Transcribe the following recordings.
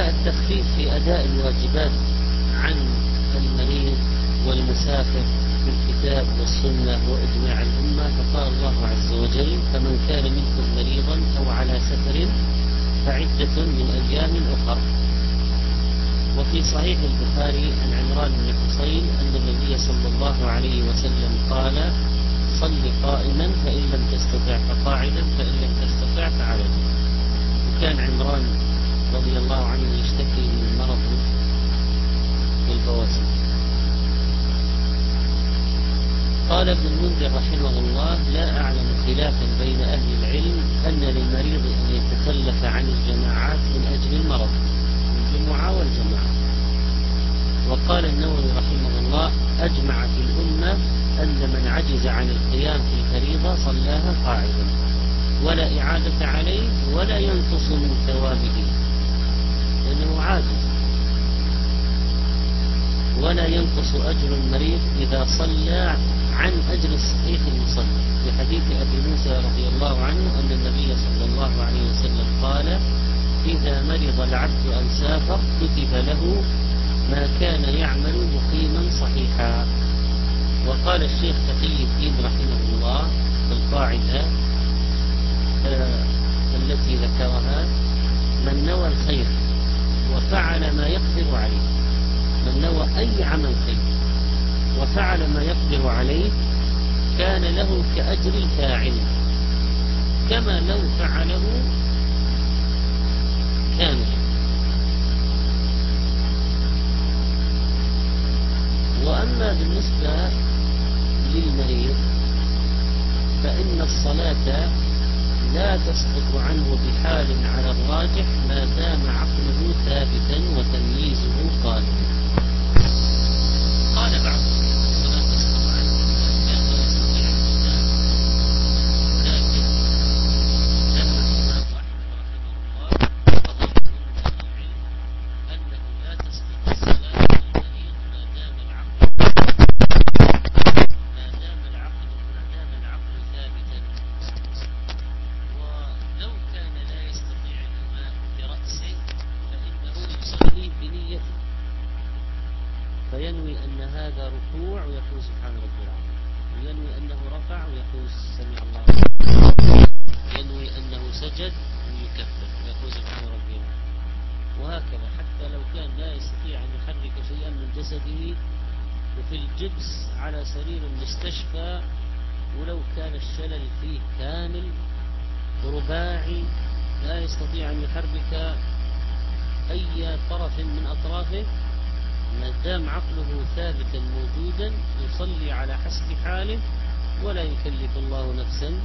التخفيف في أداء الواجبات عن المريض والمسافر في الكتاب والسنة وإجماع الأمة فقال الله عز وجل فمن كان منكم مريضا أو على سفر فعدة من أيام أخر. وفي صحيح البخاري عن عمران بن حصين أن النبي صلى الله عليه وسلم قال صل قائما فإن لم تستطع فقاعدا فإن لم تستطع فعلى وكان عمران رضي الله عنه يشتكي من مرض البواسير قال ابن المنذر رحمه الله لا أعلم خلافا بين أهل العلم أن للمريض أن يتخلف عن الجماعات من أجل المرض الجمعة والجماعة. وقال النووي رحمه الله أجمعت الأمة أن من عجز عن القيام في الفريضة صلاها قاعدا ولا إعادة عليه ولا ينقص من ثوابه. عاجز ولا ينقص أجر المريض إذا صلى عن أجر الصحيح المصلي. في حديث أبي موسى رضي الله عنه أن النبي صلى الله عليه وسلم قال إذا مرض العبد أو سافر كتب له ما كان يعمل مقيما صحيحا. وقال الشيخ تقي الدين رحمه الله في القاعدة آه، التي ذكرها من نوى الخير وفعل ما يقدر عليه. من نوى أي عمل خير. وفعل ما يقدر عليه كان له كأجر الفاعل. كما لو فعله كاملا وأما بالنسبة للمريض فإن الصلاة لا تسقط عنه بحال على الراجح ما دام عقله ثابتا وسلم فينوي أن هذا ركوع ويقول سبحان رب العالمين وينوي أنه رفع ويقول سمع الله. ينوي أنه سجد ويكبر ويقول سبحان ربي العالمين وهكذا حتى لو كان لا يستطيع أن يحرك شيئا من جسده وفي الجبس على سرير المستشفى ولو كان الشلل فيه كامل رباعي لا يستطيع أن يحرك أي طرف من أطرافه ما دام عقله ثابتا موجودا يصلي على حسب حاله ولا يكلف الله نفسا.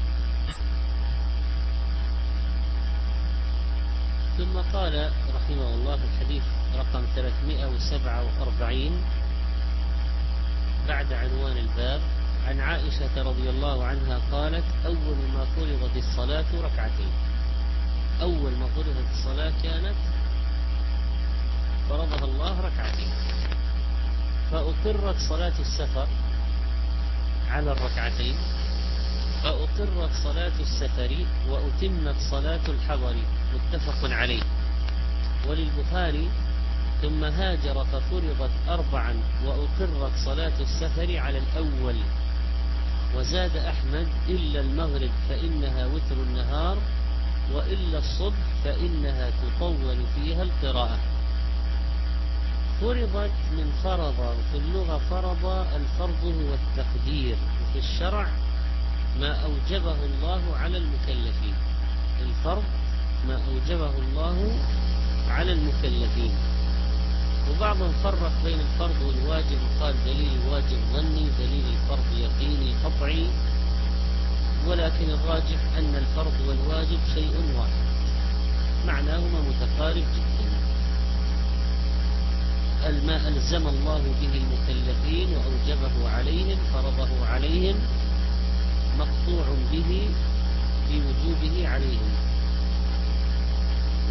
ثم قال رحمه الله في الحديث رقم 347 بعد عنوان الباب عن عائشة رضي الله عنها قالت أول ما فرضت الصلاة ركعتين. أول ما فرضت الصلاة كانت فرضها الله ركعتين. فأقرت صلاة السفر على الركعتين. فأقرت صلاة السفر وأتمت صلاة الحضر متفق عليه. وللبخاري ثم هاجر ففرضت أربعا وأقرت صلاة السفر على الأول. وزاد أحمد إلا المغرب فإنها وتر النهار وإلا الصبح فإنها تطول فيها القراءة. فرضت من فرض وفي اللغة فرض الفرض هو التقدير وفي الشرع ما أوجبه الله على المكلفين. الفرض ما أوجبه الله على المكلفين. وبعضهم فرق بين الفرض والواجب وقال دليل الواجب ظني دليل الفرض يقيني قطعي. ولكن الراجح أن الفرض والواجب شيء واحد معناهما متقارب جدا. ما ألزم الله به المكلفين وأوجبه عليهم فرضه عليهم مقطوع به في وجوبه عليهم.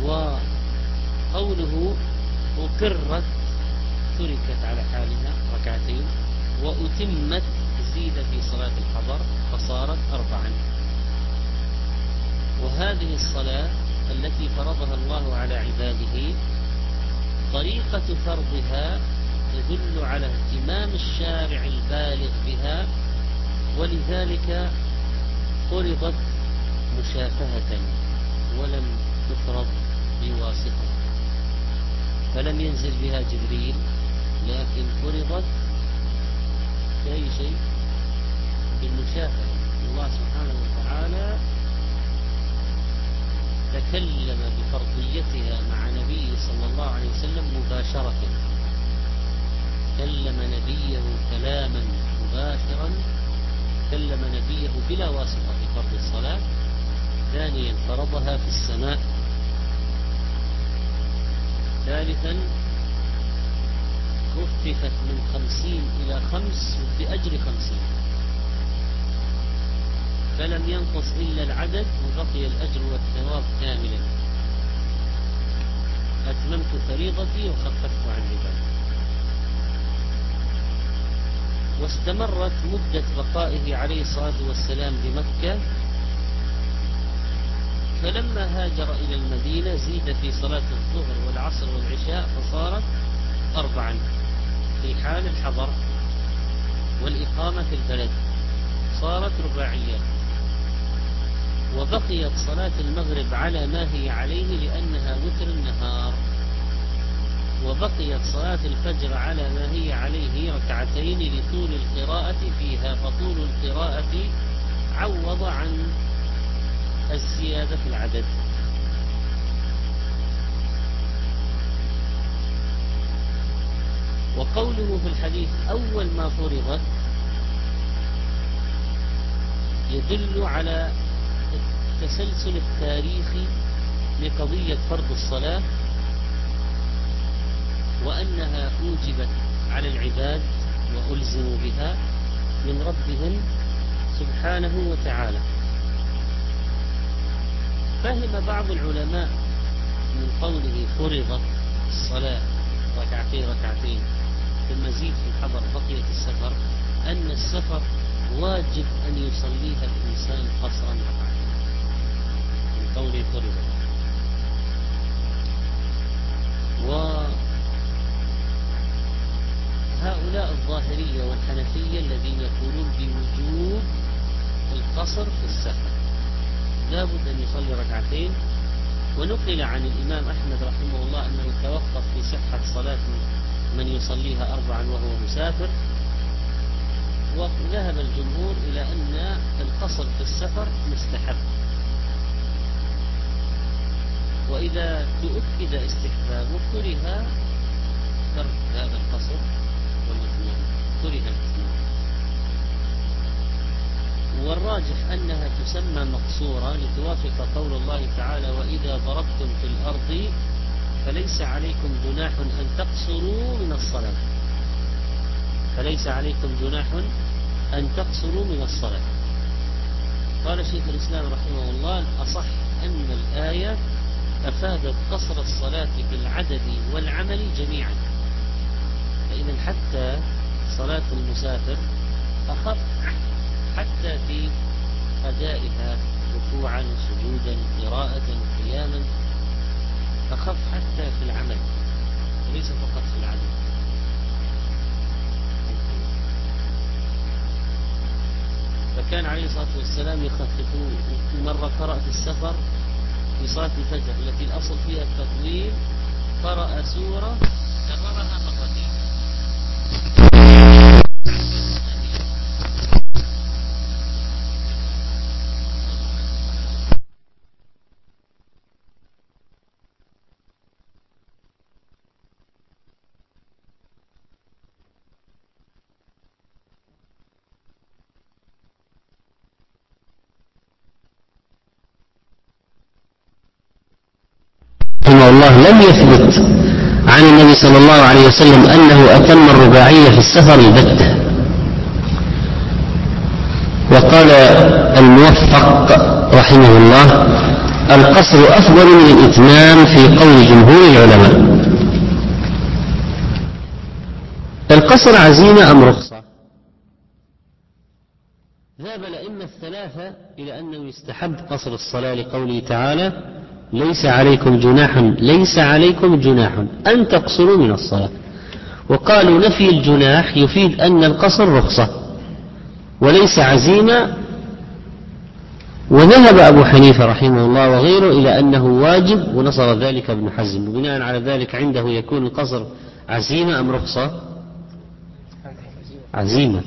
وقوله أقرت تركت على حالها ركعتين وأتمت زيد في صلاة الحضر فصارت أربعا. وهذه الصلاة التي فرضها الله على عباده طريقة فرضها تدل على اهتمام الشارع البالغ بها ولذلك فرضت مشافهة ولم تفرض بواسطة. فلم ينزل بها جبريل لكن فرضت بأي شيء؟ بالمشافهة. الله سبحانه وتعالى تكلم بفرضيتها مع نبيه صلى الله عليه وسلم مباشرة. كلم نبيه كلاما مباشرا. كلم نبيه بلا واسطة في فرض الصلاة. ثانيا فرضها في السماء. ثالثا خففت من خمسين إلى خمس بأجر خمسين. فلم ينقص إلا العدد وبقي الأجر والثواب كاملا. أتممت فريضتي وخففت عن عبادي واستمرت مدة بقائه عليه الصلاة والسلام بمكة. فلما هاجر إلى المدينة زيد في صلاة الظهر والعصر والعشاء فصارت أربعا في حال الحضر والإقامة في البلد. صارت رباعيات وبقيت صلاة المغرب على ما هي عليه لأنها وتر النهار. وبقيت صلاة الفجر على ما هي عليه ركعتين لطول القراءة فيها فطول القراءة عوض عن الزيادة في العدد. وقوله في الحديث أول ما فرضت يدل على التسلسل التاريخي لقضية فرض الصلاة وأنها أوجبت على العباد وألزموا بها من ربهم سبحانه وتعالى. فهم بعض العلماء من قوله فرضت الصلاة ركعتين ركعتين ثم زيد في الحضر بقية السفر أن السفر واجب أن يصليها الإنسان قصرا. قوله فرضت وهؤلاء الظاهرية والحنفية الذين يقولون بوجوب القصر في السفر. لابد أن يصلي ركعتين. ونقل عن الإمام أحمد رحمه الله أنه توقف في صحة صلاة من يصليها أربعا وهو مسافر. وذهب الجمهور إلى أن القصر في السفر مستحب. وإذا تؤكد استحبابه كره ترك هذا القصر والإتمام كره الإتمام والراجح أنها تسمى مقصورة لتوافق قول الله تعالى وإذا ضربتم في الأرض فليس عليكم جناح أن تقصروا من الصلاة. فليس عليكم جناح أن تقصروا من الصلاة. قال شيخ الإسلام رحمه الله الأصح أن الآية أفادت قصر الصلاة بالعدد والعمل جميعا. فإذا حتى صلاة المسافر أخف حتى في أدائها ركوعا سجودا قراءة قياما أخف حتى في العمل. وليس فقط في العدد. فكان عليه الصلاة والسلام يخفف مرة قرأ في السفر في صلاة الفجر التي الأصل فيها التطويل قرأ سورة كررها مرتين رحمه الله لم يثبت عن النبي صلى الله عليه وسلم أنه أتم الرباعية في السفر البتة وقال الموفق رحمه الله القصر أفضل من الإتمام في قول جمهور العلماء. القصر عزيمة أم رخصة؟ ذهب الأئمة الثلاثة إلى أنه يستحب قصر الصلاة لقوله تعالى ليس عليكم جناح ليس عليكم جناح أن تقصروا من الصلاة. وقالوا نفي الجناح يفيد أن القصر رخصة. وليس عزيمة. وذهب أبو حنيفة رحمه الله وغيره إلى أنه واجب ونصر ذلك ابن حزم. وبناء على ذلك عنده يكون القصر عزيمة أم رخصة؟ عزيمة.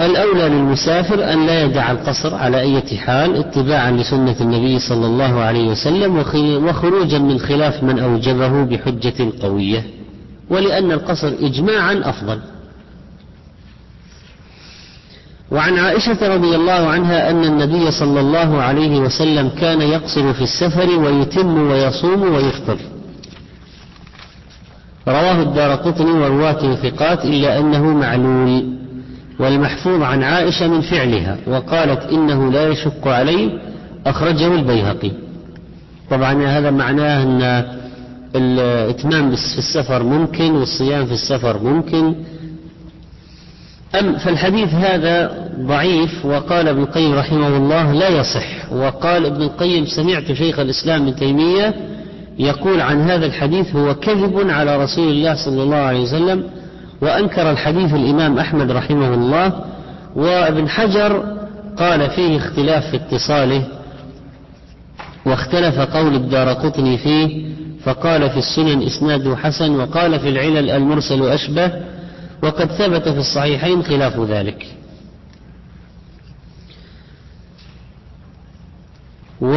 والأولى للمسافر أن لا يدع القصر على أي حال اتباعا لسنة النبي صلى الله عليه وسلم وخروجا من خلاف من أوجبه بحجة قوية ولأن القصر إجماعا أفضل. وعن عائشة رضي الله عنها أن النبي صلى الله عليه وسلم كان يقصر في السفر ويتم ويصوم ويفطر. رواه الدار قطني ورواته ثقات إلا أنه معلول. والمحفوظ عن عائشة من فعلها وقالت إنه لا يشق عليه أخرجه البيهقي. طبعا هذا معناه أن الإتمام في السفر ممكن والصيام في السفر ممكن. أم فالحديث هذا ضعيف وقال ابن القيم رحمه الله لا يصح. وقال ابن القيم سمعت شيخ الإسلام ابن تيمية يقول عن هذا الحديث هو كذب على رسول الله صلى الله عليه وسلم وأنكر الحديث الإمام أحمد رحمه الله وابن حجر قال فيه اختلاف في اتصاله واختلف قول الدار قطني فيه فقال في السنن إسناده حسن وقال في العلل المرسل أشبه وقد ثبت في الصحيحين خلاف ذلك. و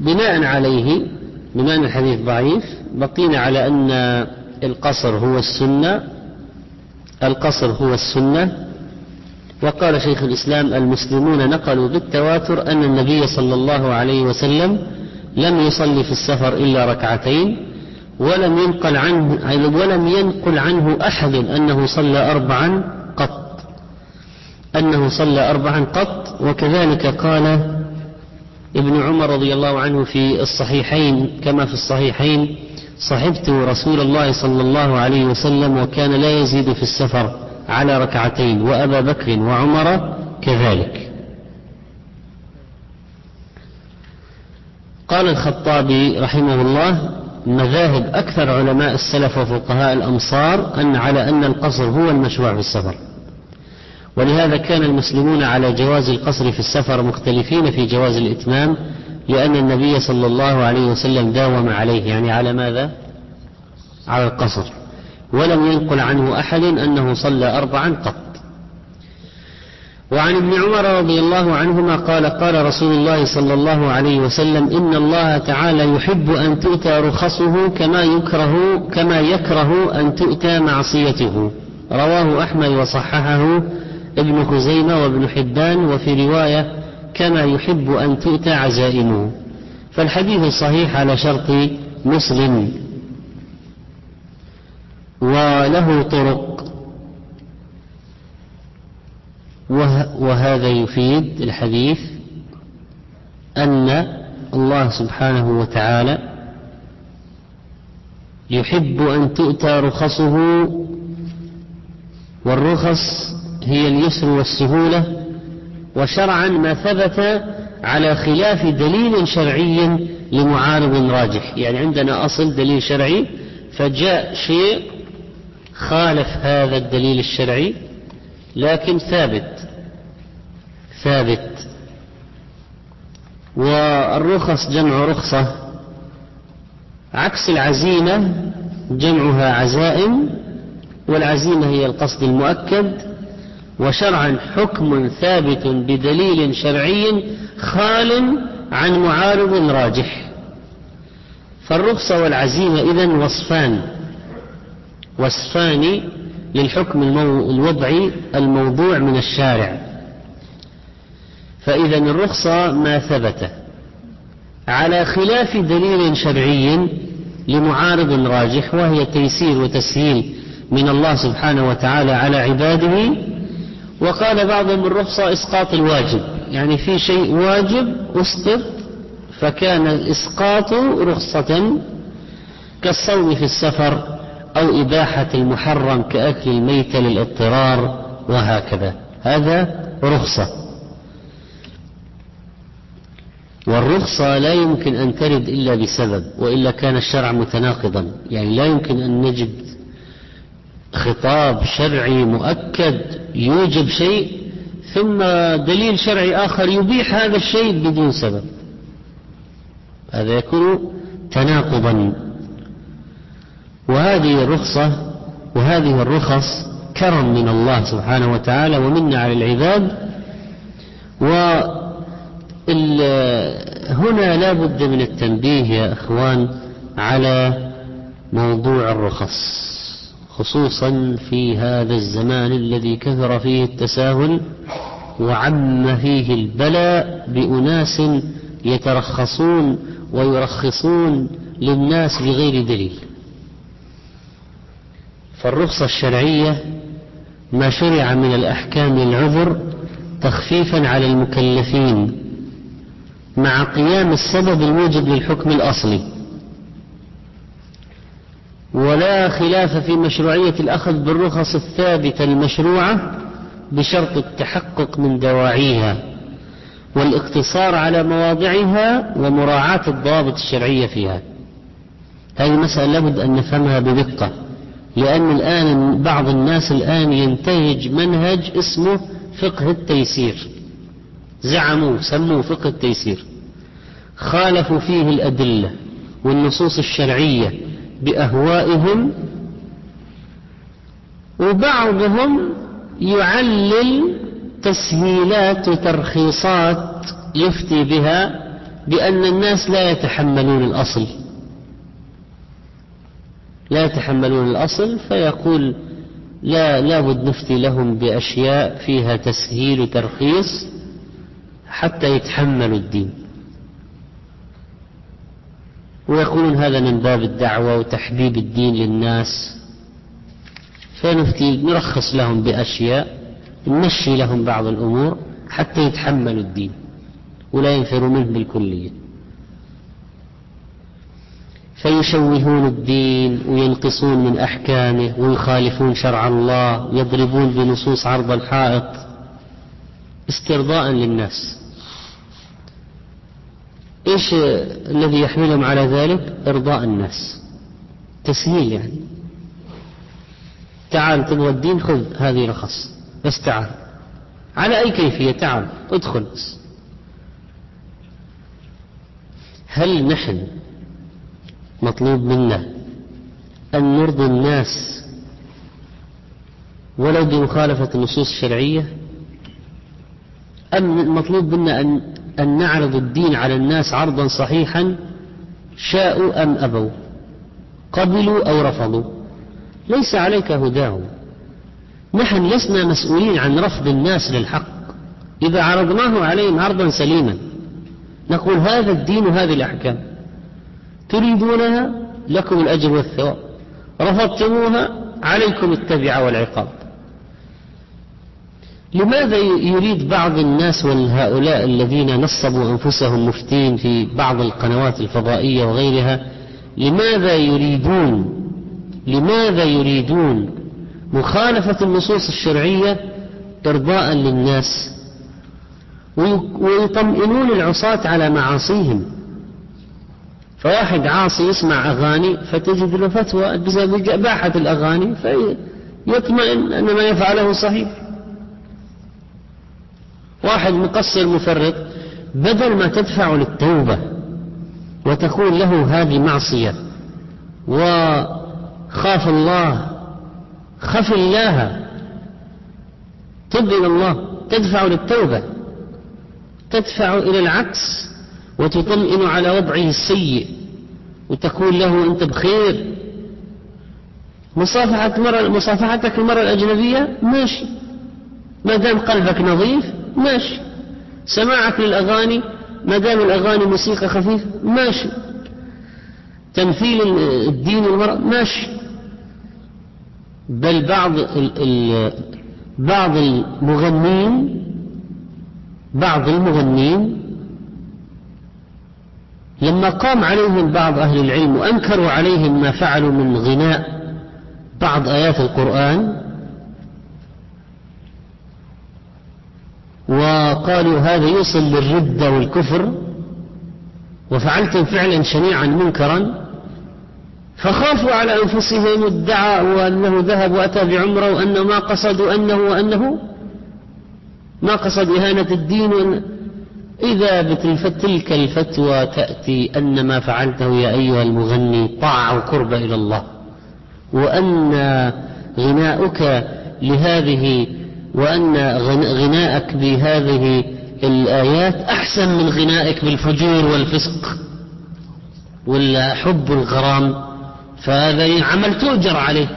بناء عليه بما أن الحديث ضعيف بقينا على أن القصر هو السنة القصر هو السنة. وقال شيخ الإسلام المسلمون نقلوا بالتواتر أن النبي صلى الله عليه وسلم لم يصلي في السفر إلا ركعتين ولم ينقل عنه ولم ينقل عنه أحد أنه صلى أربعا قط أنه صلى أربعا قط. وكذلك قال ابن عمر رضي الله عنه في الصحيحين كما في الصحيحين صحبت رسول الله صلى الله عليه وسلم وكان لا يزيد في السفر على ركعتين وأبا بكر وعمر كذلك. قال الخطابي رحمه الله مذاهب أكثر علماء السلف وفقهاء الأمصار أن على أن القصر هو المشروع في السفر. ولهذا كان المسلمون على جواز القصر في السفر مختلفين في جواز الإتمام لأن النبي صلى الله عليه وسلم داوم عليه يعني على ماذا؟ على القصر. ولم ينقل عنه أحد أنه صلى أربعا قط. وعن ابن عمر رضي الله عنهما قال قال رسول الله صلى الله عليه وسلم إن الله تعالى يحب أن تؤتى رخصه كما يكره كما يكره أن تؤتى معصيته. رواه أحمد وصححه ابن خزيمة وابن حبان وفي رواية كما يحب أن تؤتى عزائمه. فالحديث صحيح على شرط مسلم. وله طرق. وهذا يفيد الحديث أن الله سبحانه وتعالى يحب أن تؤتى رخصه والرخص هي اليسر والسهولة وشرعا ما ثبت على خلاف دليل شرعي لمعارض راجح. يعني عندنا أصل دليل شرعي فجاء شيء خالف هذا الدليل الشرعي لكن ثابت ثابت. والرخص جمع رخصة عكس العزيمة جمعها عزائم والعزيمة هي القصد المؤكد. وشرعا حكم ثابت بدليل شرعي خال عن معارض راجح. فالرخصة والعزيمة إذن وصفان. وصفان للحكم الوضعي الموضوع من الشارع. فإذا الرخصة ما ثبت. على خلاف دليل شرعي لمعارض راجح وهي تيسير وتسهيل من الله سبحانه وتعالى على عباده وقال بعضهم الرخصة إسقاط الواجب. يعني في شيء واجب أسقط فكان الإسقاط رخصة كالصوم في السفر أو إباحة المحرم كأكل الميت للاضطرار وهكذا. هذا رخصة. والرخصة لا يمكن أن ترد إلا بسبب وإلا كان الشرع متناقضا. يعني لا يمكن أن نجد خطاب شرعي مؤكد يوجب شيء ثم دليل شرعي آخر يبيح هذا الشيء بدون سبب. هذا يكون تناقضا. وهذه الرخصة وهذه الرخص كرم من الله سبحانه وتعالى ومنا على العباد. وهنا لا بد من التنبيه يا إخوان على موضوع الرخص. خصوصا في هذا الزمان الذي كثر فيه التساهل وعم فيه البلاء بأناس يترخصون ويرخصون للناس بغير دليل. فالرخصة الشرعية ما شرع من الأحكام العذر تخفيفا على المكلفين مع قيام السبب الموجب للحكم الأصلي. ولا خلاف في مشروعية الأخذ بالرخص الثابتة المشروعة بشرط التحقق من دواعيها والاقتصار على مواضعها ومراعاة الضوابط الشرعية فيها. هذه مسألة لابد أن نفهمها بدقة لأن الآن بعض الناس الآن ينتهج منهج اسمه فقه التيسير. زعموا سموه فقه التيسير. خالفوا فيه الأدلة والنصوص الشرعية بأهوائهم وبعضهم يعلل تسهيلات وترخيصات يفتي بها بأن الناس لا يتحملون الأصل. لا يتحملون الأصل فيقول لا لابد نفتي لهم بأشياء فيها تسهيل وترخيص حتى يتحملوا الدين. ويقولون هذا من باب الدعوة وتحبيب الدين للناس. فنفتي نرخص لهم بأشياء نمشي لهم بعض الأمور حتى يتحملوا الدين ولا ينفروا منه بالكلية فيشوهون الدين وينقصون من أحكامه ويخالفون شرع الله ويضربون بنصوص عرض الحائط استرضاء للناس. إيش الذي يحملهم على ذلك؟ إرضاء الناس. تسهيل يعني. تعال تبغى الدين خذ هذه رخص بس تعال. على أي كيفية؟ تعال ادخل بس. هل نحن مطلوب منا أن نرضي الناس ولو بمخالفة النصوص الشرعية أم مطلوب منا أن, أن نعرض الدين على الناس عرضا صحيحا شاءوا أم أبوا؟ قبلوا أو رفضوا؟ ليس عليك هداهم. نحن لسنا مسؤولين عن رفض الناس للحق. إذا عرضناه عليهم عرضا سليما. نقول هذا الدين وهذه الأحكام. تريدونها؟ لكم الأجر والثواب. رفضتموها؟ عليكم التبع والعقاب. لماذا يريد بعض الناس وهؤلاء الذين نصبوا أنفسهم مفتين في بعض القنوات الفضائية وغيرها لماذا يريدون لماذا يريدون مخالفة النصوص الشرعية إرضاء للناس ويطمئنون العصاة على معاصيهم؟ فواحد عاصي يسمع أغاني فتجد له فتوى بإباحة الأغاني فيطمئن أن ما يفعله صحيح. واحد مقصر مفرط بدل ما تدفع للتوبة وتقول له هذه معصية وخاف الله خف الله تب إلى الله تدفع للتوبة تدفع إلى العكس وتطمئن على وضعه السيء وتقول له أنت بخير. مصافحة المرأة مصافحتك المرأة الأجنبية ماشي. ما دام قلبك نظيف ماشي. سماعك للأغاني ما دام الأغاني موسيقى خفيفة ماشي. تمثيل الدين المرأة ماشي. بل بعض ال ال بعض المغنين بعض المغنين لما قام عليهم بعض أهل العلم وأنكروا عليهم ما فعلوا من غناء بعض آيات القرآن وقالوا هذا يوصل للردة والكفر وفعلتم فعلا شنيعا منكرا فخافوا على أنفسهم ادعوا أنه ذهب وأتى بعمرة وأن ما قصدوا أنه وأنه ما قصد إهانة الدين إذا بتلك الفتوى تأتي أن ما فعلته يا أيها المغني طاعة وقرب إلى الله وأن غناؤك لهذه وأن غناءك بهذه الآيات أحسن من غنائك بالفجور والفسق والحب والغرام فهذا عمل تؤجر عليه.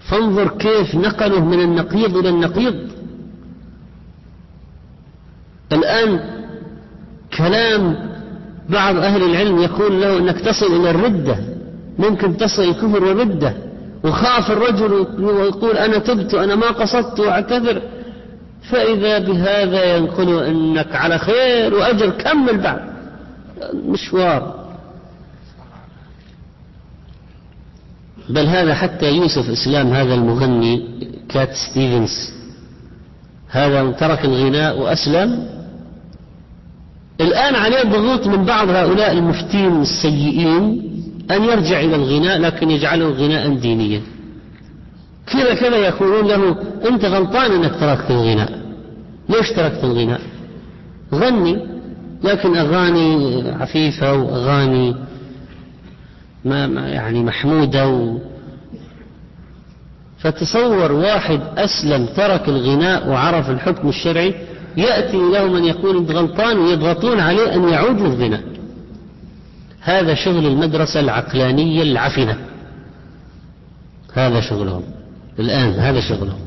فانظر كيف نقله من النقيض إلى النقيض. الآن كلام بعض أهل العلم يقول له أنك تصل إلى الردة ممكن تصل الكفر والردة. وخاف الرجل ويقول أنا تبت أنا ما قصدت وأعتذر. فإذا بهذا ينقل أنك على خير وأجر كمل بعد. مشوار. بل هذا حتى يوسف إسلام هذا المغني كات ستيفنز. هذا ترك الغناء وأسلم. الآن عليه ضغوط من بعض هؤلاء المفتين السيئين. أن يرجع إلى الغناء لكن يجعله غناء دينيا. كذا كذا يقولون له أنت غلطان أنك تركت الغناء. ليش تركت الغناء؟ غني لكن أغاني عفيفة وأغاني ما يعني محمودة و فتصور واحد أسلم ترك الغناء وعرف الحكم الشرعي يأتي له من يقول أنت غلطان ويضغطون عليه أن يعود للغناء. هذا شغل المدرسة العقلانية العفنة. هذا شغلهم. الآن هذا شغلهم.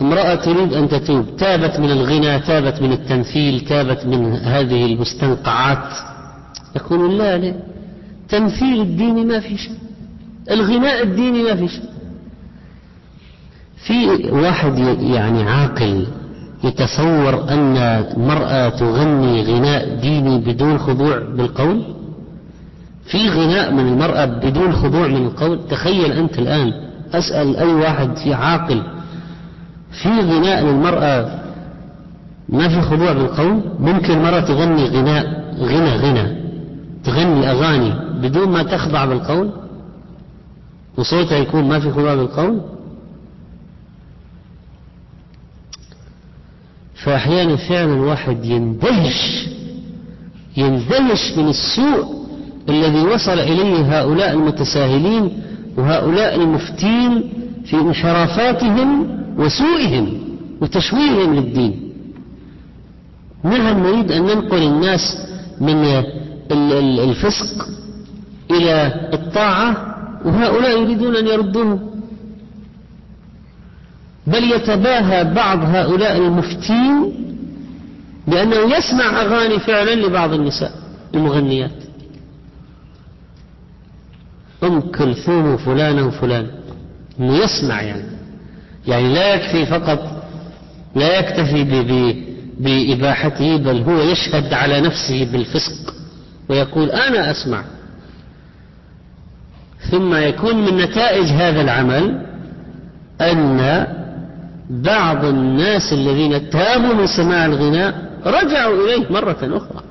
امرأة تريد أن تتوب. تابت من الغنى تابت من التمثيل تابت من هذه المستنقعات. يقولون لا لا. تمثيل الديني ما في شيء. الغناء الديني ما في شيء. في واحد يعني عاقل يتصور أن المرأة تغني غناء ديني بدون خضوع بالقول؟ في غناء من المرأة بدون خضوع من القول؟ تخيل أنت الآن أسأل أي واحد في عاقل في غناء للمرأة ما في خضوع بالقول؟ ممكن المرأة تغني غناء غنى غنى تغني أغاني بدون ما تخضع بالقول؟ وصوتها يكون ما في خضوع بالقول؟ فأحيانا فعلا الواحد يندهش يندهش من السوء الذي وصل إليه هؤلاء المتساهلين وهؤلاء المفتين في انحرافاتهم وسوءهم وتشويههم للدين. نعم نريد أن ننقل الناس من الفسق إلى الطاعة وهؤلاء يريدون أن يردوهم بل يتباهى بعض هؤلاء المفتين بأنه يسمع أغاني فعلا لبعض النساء المغنيات. أم كلثوم وفلانة وفلان أنه يسمع يعني. يعني لا يكفي فقط لا يكتفي بإباحته بل هو يشهد على نفسه بالفسق ويقول أنا أسمع. ثم يكون من نتائج هذا العمل أن بعض الناس الذين تابوا من سماع الغناء رجعوا إليه مرة أخرى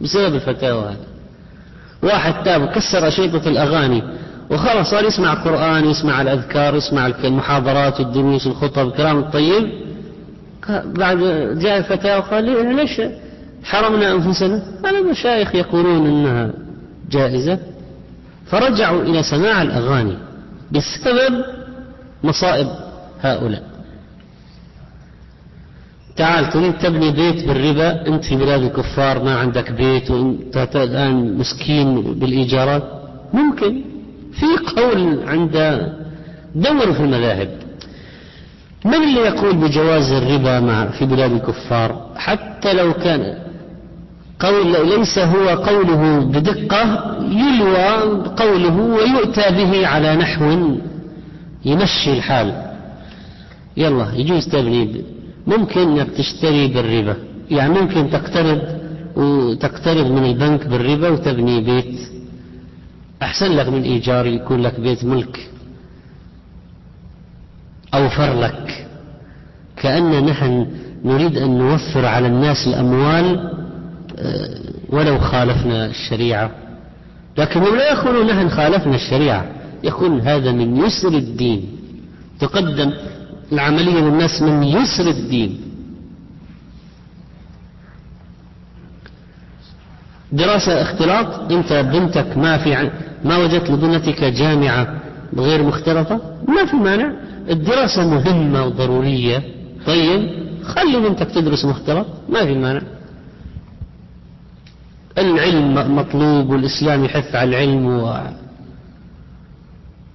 بسبب الفتاوى هذه. واحد تاب وكسر أشرطة الأغاني وخلاص صار يسمع قرآن يسمع الأذكار يسمع المحاضرات والدروس الخطب الكلام الطيب. بعد جاء الفتاة وقال ليش حرمنا أنفسنا؟ المشايخ يقولون أنها جائزة. فرجعوا إلى سماع الأغاني بسبب مصائب هؤلاء. تعال تريد تبني بيت بالربا؟ أنت في بلاد الكفار ما عندك بيت وأنت الآن مسكين بالإيجارات ممكن. في قول عند دور في المذاهب. من اللي يقول بجواز الربا مع في بلاد الكفار؟ حتى لو كان قول ليس هو قوله بدقة يلوى قوله ويؤتى به على نحو يمشي الحال. يلا يجوز تبني ممكن انك تشتري بالربا. يعني ممكن تقترض وتقترض من البنك بالربا وتبني بيت. أحسن لك من إيجار يكون لك بيت ملك. أوفر لك. كأن نحن نريد أن نوفر على الناس الأموال آه، ولو خالفنا الشريعة. لكنهم لا يقولون نحن خالفنا الشريعة. يكون هذا من يسر الدين. تقدم العملية للناس من يسر الدين. دراسة اختلاط انت بنتك ما في ما وجدت لبنتك جامعة غير مختلطة؟ ما في مانع. الدراسة مهمة وضرورية. طيب خلي بنتك تدرس مختلط. ما في مانع. العلم مطلوب والإسلام يحث على العلم و...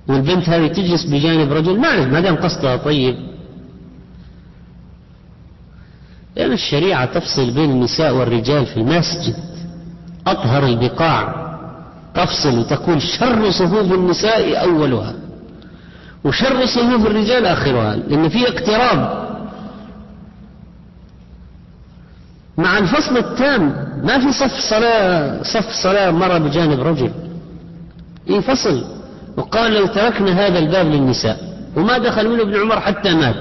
والبنت هذه تجلس بجانب رجل ما ما دام قصدها طيب. لأن الشريعة تفصل بين النساء والرجال في المسجد. أطهر البقاع. تفصل وتقول شر صفوف النساء أولها وشر صفوف الرجال آخرها لأن في اقتراب. مع الفصل التام ما في صف صلاة صف صلاة مرة بجانب رجل. ينفصل وقال لو تركنا هذا الباب للنساء. وما دخل منه ابن عمر حتى مات.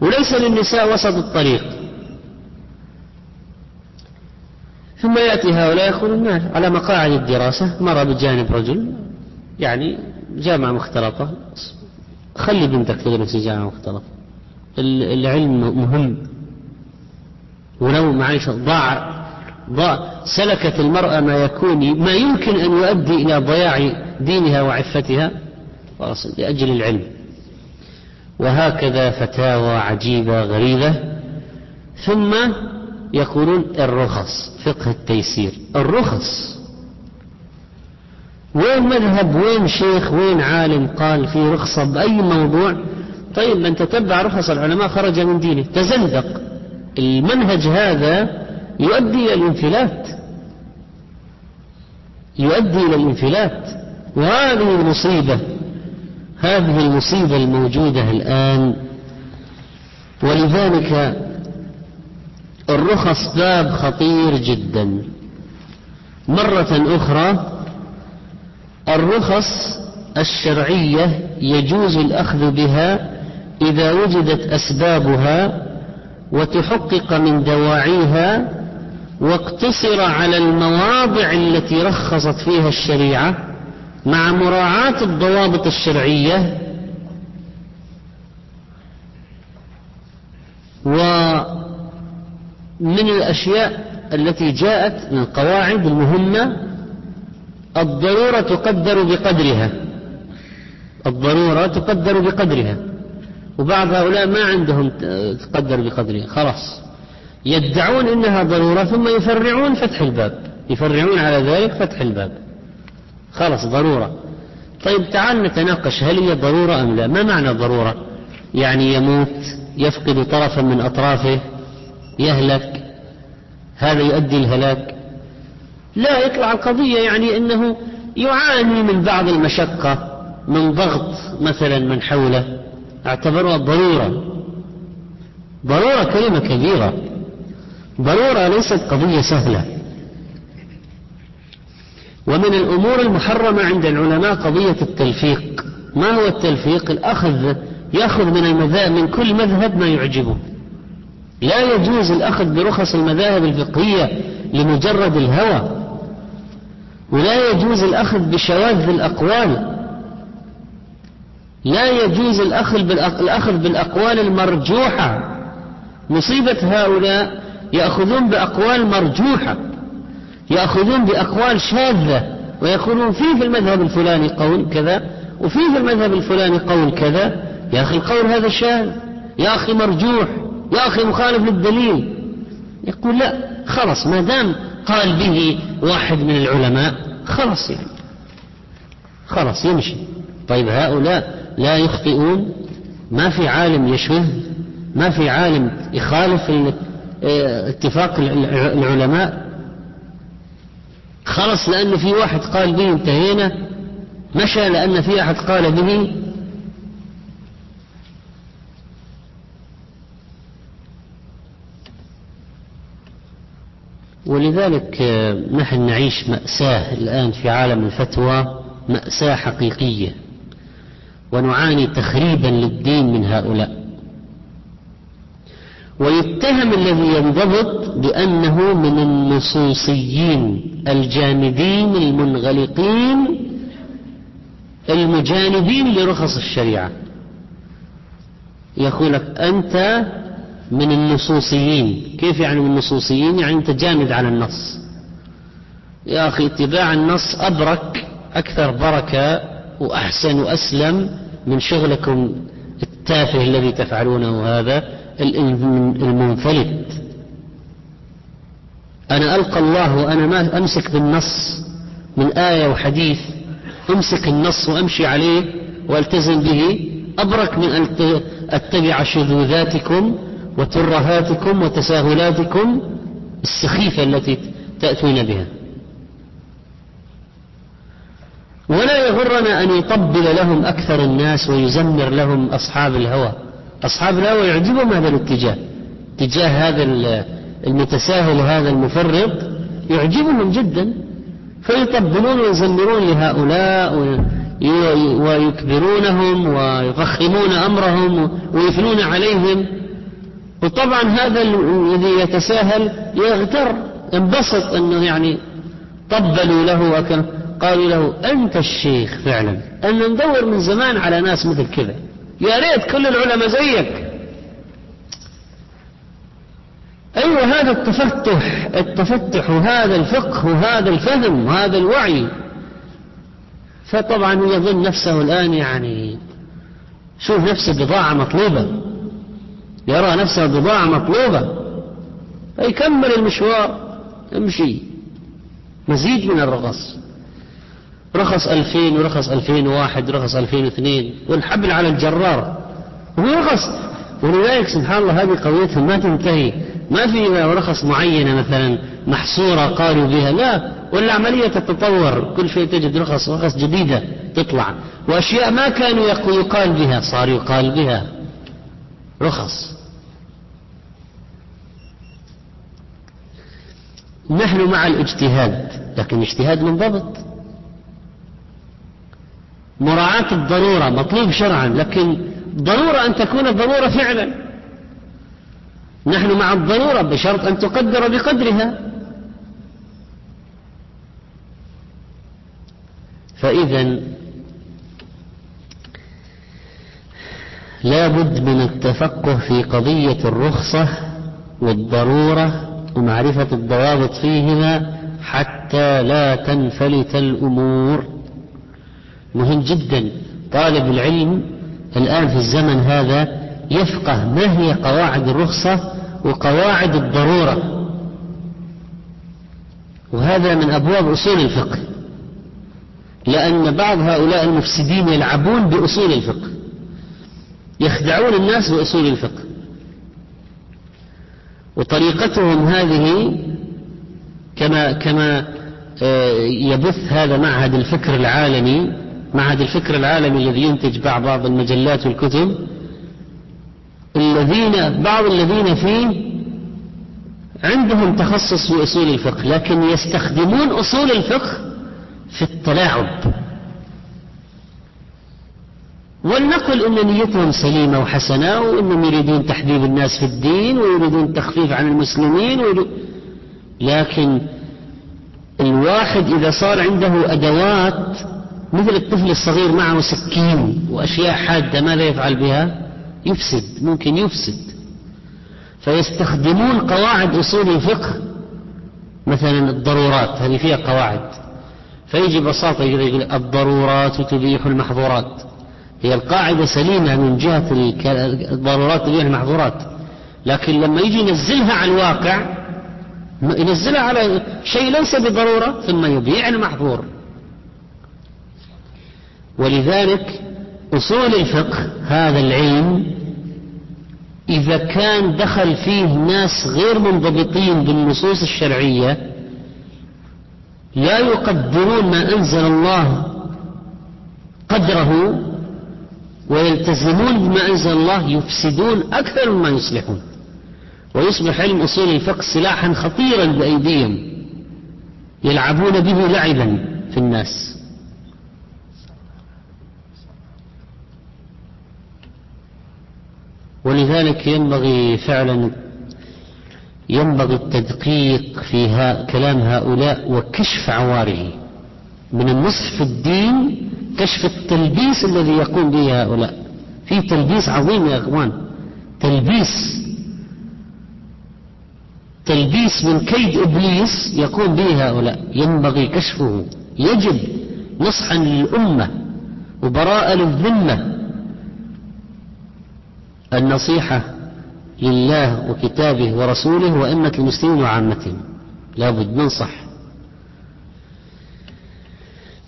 وليس للنساء وسط الطريق. ثم يأتي هؤلاء يقولون على مقاعد الدراسة مرة بجانب رجل يعني جامعة مختلطة. خلي بنتك تدرس جامعة مختلطة. العلم مهم. ولو ضاع ضاع سلكت المرأة ما يكون ما يمكن أن يؤدي إلى ضياع دينها وعفتها لأجل العلم. وهكذا فتاوى عجيبة غريبة. ثم يقولون الرخص فقه التيسير. الرخص. وين مذهب؟ وين شيخ؟ وين عالم قال في رخصة بأي موضوع؟ طيب من تتبع رخص العلماء خرج من دينه. تزندق. المنهج هذا يؤدي إلى الانفلات. يؤدي إلى الانفلات. وهذه المصيبة هذه المصيبة الموجودة الآن. ولذلك الرخص باب خطير جدا. مرة أخرى الرخص الشرعية يجوز الأخذ بها إذا وجدت أسبابها وتحقق من دواعيها واقتصر على المواضع التي رخصت فيها الشريعة مع مراعاة الضوابط الشرعية من الأشياء التي جاءت من القواعد المهمة الضرورة تقدر بقدرها. الضرورة تقدر بقدرها. وبعض هؤلاء ما عندهم تقدر بقدرها. خلاص. يدعون إنها ضرورة ثم يفرعون فتح الباب. يفرعون على ذلك فتح الباب. خلاص ضرورة. طيب تعال نتناقش هل هي ضرورة أم لا؟ ما معنى ضرورة؟ يعني يموت يفقد طرفا من أطرافه يهلك هذا يؤدي الهلاك. لا يطلع القضية يعني أنه يعاني من بعض المشقة من ضغط مثلا من حوله. اعتبروها ضرورة. ضرورة كلمة كبيرة. ضرورة ليست قضية سهلة. ومن الأمور المحرمة عند العلماء قضية التلفيق. ما هو التلفيق؟ الأخذ يأخذ من المذاهب من كل مذهب ما يعجبه. لا يجوز الأخذ برخص المذاهب الفقهية لمجرد الهوى. ولا يجوز الأخذ بشواذ الأقوال. لا يجوز الأخذ بالأقوال المرجوحة. مصيبة هؤلاء يأخذون بأقوال مرجوحة يأخذون بأقوال شاذة ويقولون في في المذهب الفلاني قول كذا وفي في المذهب الفلاني قول كذا يا أخي القول هذا شاذ يا أخي مرجوح يا أخي مخالف للدليل. يقول لا خلص ما دام قال به واحد من العلماء خلص يعني. خلص يمشي. طيب هؤلاء لا يخطئون؟ ما في عالم يشذ ما في عالم يخالف اتفاق العلماء. خلص لأن في واحد قال به انتهينا مشى لأن في أحد قال به ولذلك نحن نعيش مأساة الآن في عالم الفتوى مأساة حقيقية. ونعاني تخريبا للدين من هؤلاء. ويتهم الذي ينضبط بأنه من النصوصيين الجامدين المنغلقين المجانبين لرخص الشريعة. يقول لك أنت من النصوصيين. كيف يعني من النصوصيين؟ يعني أنت جامد على النص. يا أخي اتباع النص أبرك أكثر بركة وأحسن وأسلم من شغلكم التافه الذي تفعلونه هذا. المنفلت. أنا ألقى الله وأنا ما أمسك بالنص من آية وحديث أمسك النص وأمشي عليه وألتزم به. أبرك من أن أتبع شذوذاتكم وترهاتكم وتساهلاتكم السخيفة التي تأتون بها. ولا يغرنا أن يطبل لهم أكثر الناس ويزمر لهم أصحاب الهوى. أصحاب الهوى يعجبهم هذا الاتجاه. اتجاه هذا المتساهل هذا المفرط يعجبهم جدا. فيطبلون ويزمرون لهؤلاء ويكبرونهم ويضخمون أمرهم ويثنون عليهم. وطبعا هذا الذي يتساهل يغتر انبسط أنه يعني طبلوا له وكان قالوا له أنت الشيخ فعلا. أن ندور من زمان على ناس مثل كذا. يا ريت كل العلماء زيك. أيوة هذا التفتح التفتح وهذا الفقه وهذا الفهم وهذا الوعي. فطبعا يظن نفسه الآن يعني شوف نفسه بضاعة مطلوبة. يرى نفسه بضاعة مطلوبة. فيكمل المشوار يمشي. مزيد من الرغص. رخص 2000 ورخص 2001 ورخص 2002 والحبل على الجرار. هو رخص. ولذلك سبحان الله هذه قضيتهم ما تنتهي. ما في رخص معينة مثلا محصورة قالوا بها لا. والعملية تتطور. كل شوي تجد رخص رخص جديدة تطلع. وأشياء ما كانوا يقال بها صار يقال بها. رخص. نحن مع الاجتهاد لكن اجتهاد منضبط مراعاة الضرورة مطلوب شرعا لكن ضرورة أن تكون الضرورة فعلا. نحن مع الضرورة بشرط أن تقدر بقدرها. فإذا لا بد من التفقه في قضية الرخصة والضرورة ومعرفة الضوابط فيهما حتى لا تنفلت الأمور. مهم جدا. طالب العلم الآن في الزمن هذا يفقه ما هي قواعد الرخصة وقواعد الضرورة. وهذا من أبواب أصول الفقه. لأن بعض هؤلاء المفسدين يلعبون بأصول الفقه. يخدعون الناس بأصول الفقه. وطريقتهم هذه كما كما آه، يبث هذا معهد الفكر العالمي معهد الفكر العالمي الذي ينتج بعض المجلات والكتب الذين بعض الذين فيه عندهم تخصص في أصول الفقه لكن يستخدمون أصول الفقه في التلاعب. ولنقل أن نيتهم سليمة وحسنة وأنهم يريدون تحبيب الناس في الدين ويريدون التخفيف عن المسلمين ويريد... لكن الواحد إذا صار عنده أدوات مثل الطفل الصغير معه سكين وأشياء حادة ماذا يفعل بها؟ يفسد ممكن يفسد. فيستخدمون قواعد أصول الفقه مثلا الضرورات هذه فيها قواعد. فيجي ببساطة يقول الضرورات تبيح المحظورات. هي القاعدة سليمة من جهة الضرورات تبيح المحظورات. لكن لما يجي ينزلها على الواقع ينزلها على شيء ليس بضرورة ثم يبيع المحظور. ولذلك أصول الفقه هذا العلم إذا كان دخل فيه ناس غير منضبطين بالنصوص الشرعية لا يقدرون ما أنزل الله قدره ويلتزمون بما أنزل الله يفسدون أكثر مما يصلحون. ويصبح علم أصول الفقه سلاحا خطيرا بأيديهم يلعبون به لعبا في الناس. ولذلك ينبغي فعلا ينبغي التدقيق في كلام هؤلاء وكشف عواره من النصح في الدين كشف التلبيس الذي يقوم به هؤلاء. في تلبيس عظيم يا إخوان. تلبيس تلبيس من كيد إبليس يقوم به هؤلاء. ينبغي كشفه. يجب نصحا للأمة وبراءة للذمة. النصيحة لله وكتابه ورسوله وأمة المسلمين وعامتهم لابد ننصح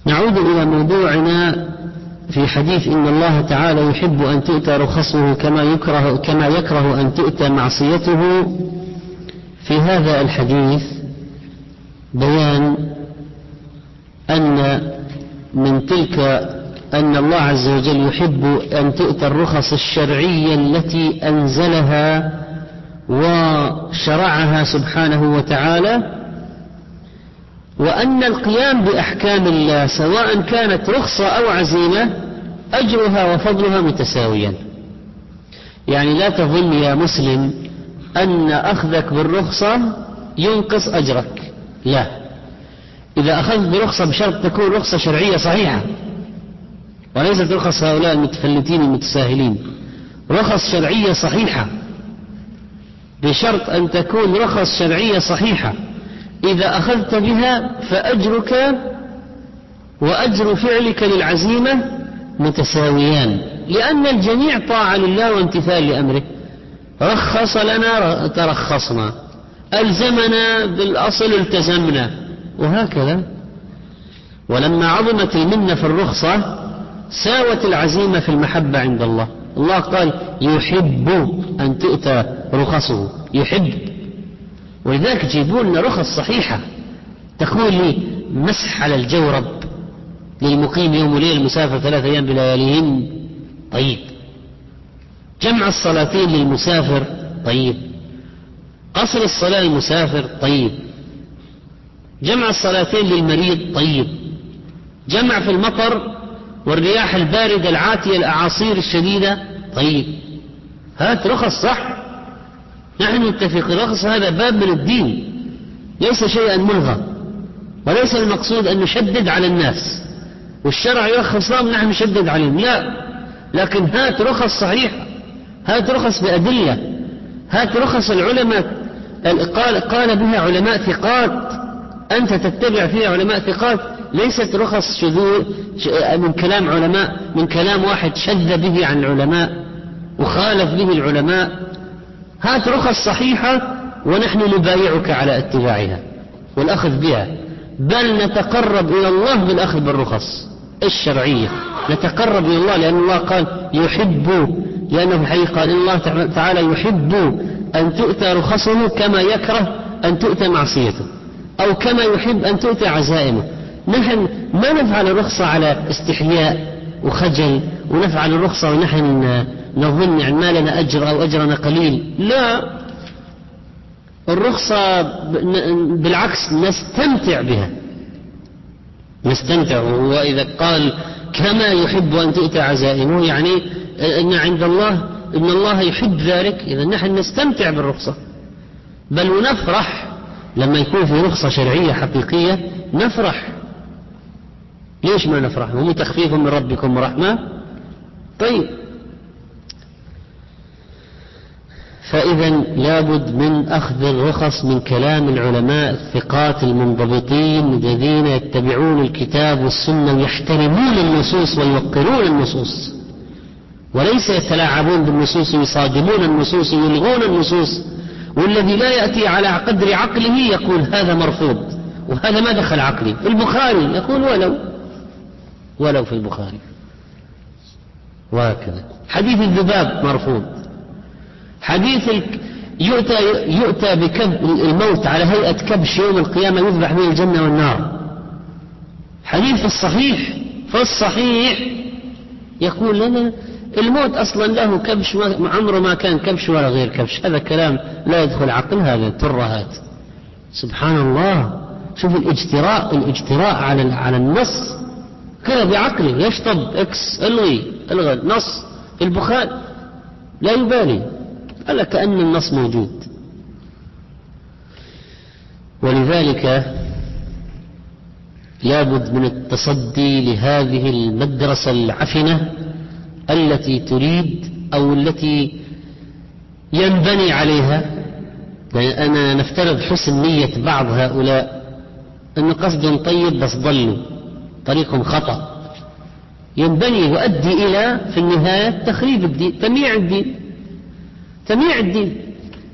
نعود إلى موضوعنا في حديث إن الله تعالى يحب أن تؤتى رخصه كما يكره كما يكره أن تؤتى معصيته. في هذا الحديث بيان أن من تلك أن الله عز وجل يحب أن تؤتى الرخص الشرعية التي أنزلها وشرعها سبحانه وتعالى وأن القيام بأحكام الله سواء كانت رخصة أو عزيمة أجرها وفضلها متساويا. يعني لا تظن يا مسلم أن أخذك بالرخصة ينقص أجرك. لا. إذا أخذت برخصة بشرط تكون رخصة شرعية صحيحة. وليست رخص هؤلاء المتفلتين المتساهلين. رخص شرعية صحيحة. بشرط أن تكون رخص شرعية صحيحة. إذا أخذت بها فأجرك وأجر فعلك للعزيمة متساويان. لأن الجميع طاعة لله وامتثال لأمره. رخص لنا ترخصنا. ألزمنا بالأصل التزمنا. وهكذا. ولما عظمت المنة في الرخصة ساوت العزيمة في المحبة عند الله. الله قال يحب أن تؤتى رخصه. يحب. ولذلك يجيبون لنا رخص صحيحة تقول لي مسح على الجورب للمقيم يوم وليل المسافر ثلاثة أيام بلياليهن طيب. جمع الصلاتين للمسافر. طيب. قصر الصلاة للمسافر. طيب. جمع الصلاتين للمريض. طيب. جمع في المطر. والرياح الباردة العاتية الأعاصير الشديدة. طيب هات رخص صح. نحن نتفق الرخص هذا باب من الدين. ليس شيئا ملغى وليس المقصود أن نشدد على الناس. والشرع يرخص لهم نحن نشدد عليهم. لا لكن هات رخص صحيحة هات رخص بأدلة. هات رخص العلماء. قال قال بها علماء ثقات. أنت تتبع فيها علماء ثقات. ليست رخص شذوذ من كلام علماء من كلام واحد شذ به عن العلماء وخالف به العلماء. هات رخص صحيحة ونحن نبايعك على اتباعها والأخذ بها. بل نتقرب إلى الله بالأخذ بالرخص الشرعية. نتقرب إلى الله لأن الله قال يحب لأنه في الحقيقة قال الله تعالى يحب أن تؤتى رخصه كما يكره أن تؤتى معصيته أو كما يحب أن تؤتى عزائمه. نحن ما نفعل الرخصة على استحياء وخجل ونفعل الرخصة ونحن نظن يعني ما لنا أجر أو أجرنا قليل. لا الرخصة بالعكس نستمتع بها. نستمتع وإذا قال كما يحب أن تؤتى عزائمه يعني أن عند الله إن الله يحب ذلك إذا نحن نستمتع بالرخصة. بل ونفرح لما يكون في رخصة شرعية حقيقية نفرح. ليش ما نفرح؟ هم تخفيف من ربكم ورحمة طيب. فإذا لابد من أخذ الرخص من كلام العلماء الثقات المنضبطين الذين يتبعون الكتاب والسنة ويحترمون النصوص ويوقرون النصوص. وليس يتلاعبون بالنصوص ويصادمون النصوص ويلغون النصوص. والذي لا يأتي على قدر عقله يقول هذا مرفوض وهذا ما دخل عقلي. البخاري يقول ولو. ولو في البخاري. وهكذا. حديث الذباب مرفوض. حديث يؤتى يؤتى بكب الموت على هيئة كبش يوم القيامة يذبح به الجنة والنار. حديث الصحيح في الصحيح يقول لنا الموت أصلا له كبش عمره ما كان كبش ولا غير كبش. هذا كلام لا يدخل عقل هذا ترهات سبحان الله. شوف الاجتراء الاجتراء على على النص. كذا بعقله يشطب إكس إلغي إلغى نص. البخاري لا يبالي. ألا كأن النص موجود. ولذلك لابد من التصدي لهذه المدرسة العفنة التي تريد أو التي ينبني عليها. يعني أنا نفترض حسن نية بعض هؤلاء. أن قصد طيب بس ضلوا. طريقهم خطأ. ينبني يؤدي إلى في النهاية تخريب الدين تمييع الدين. تمييع الدين.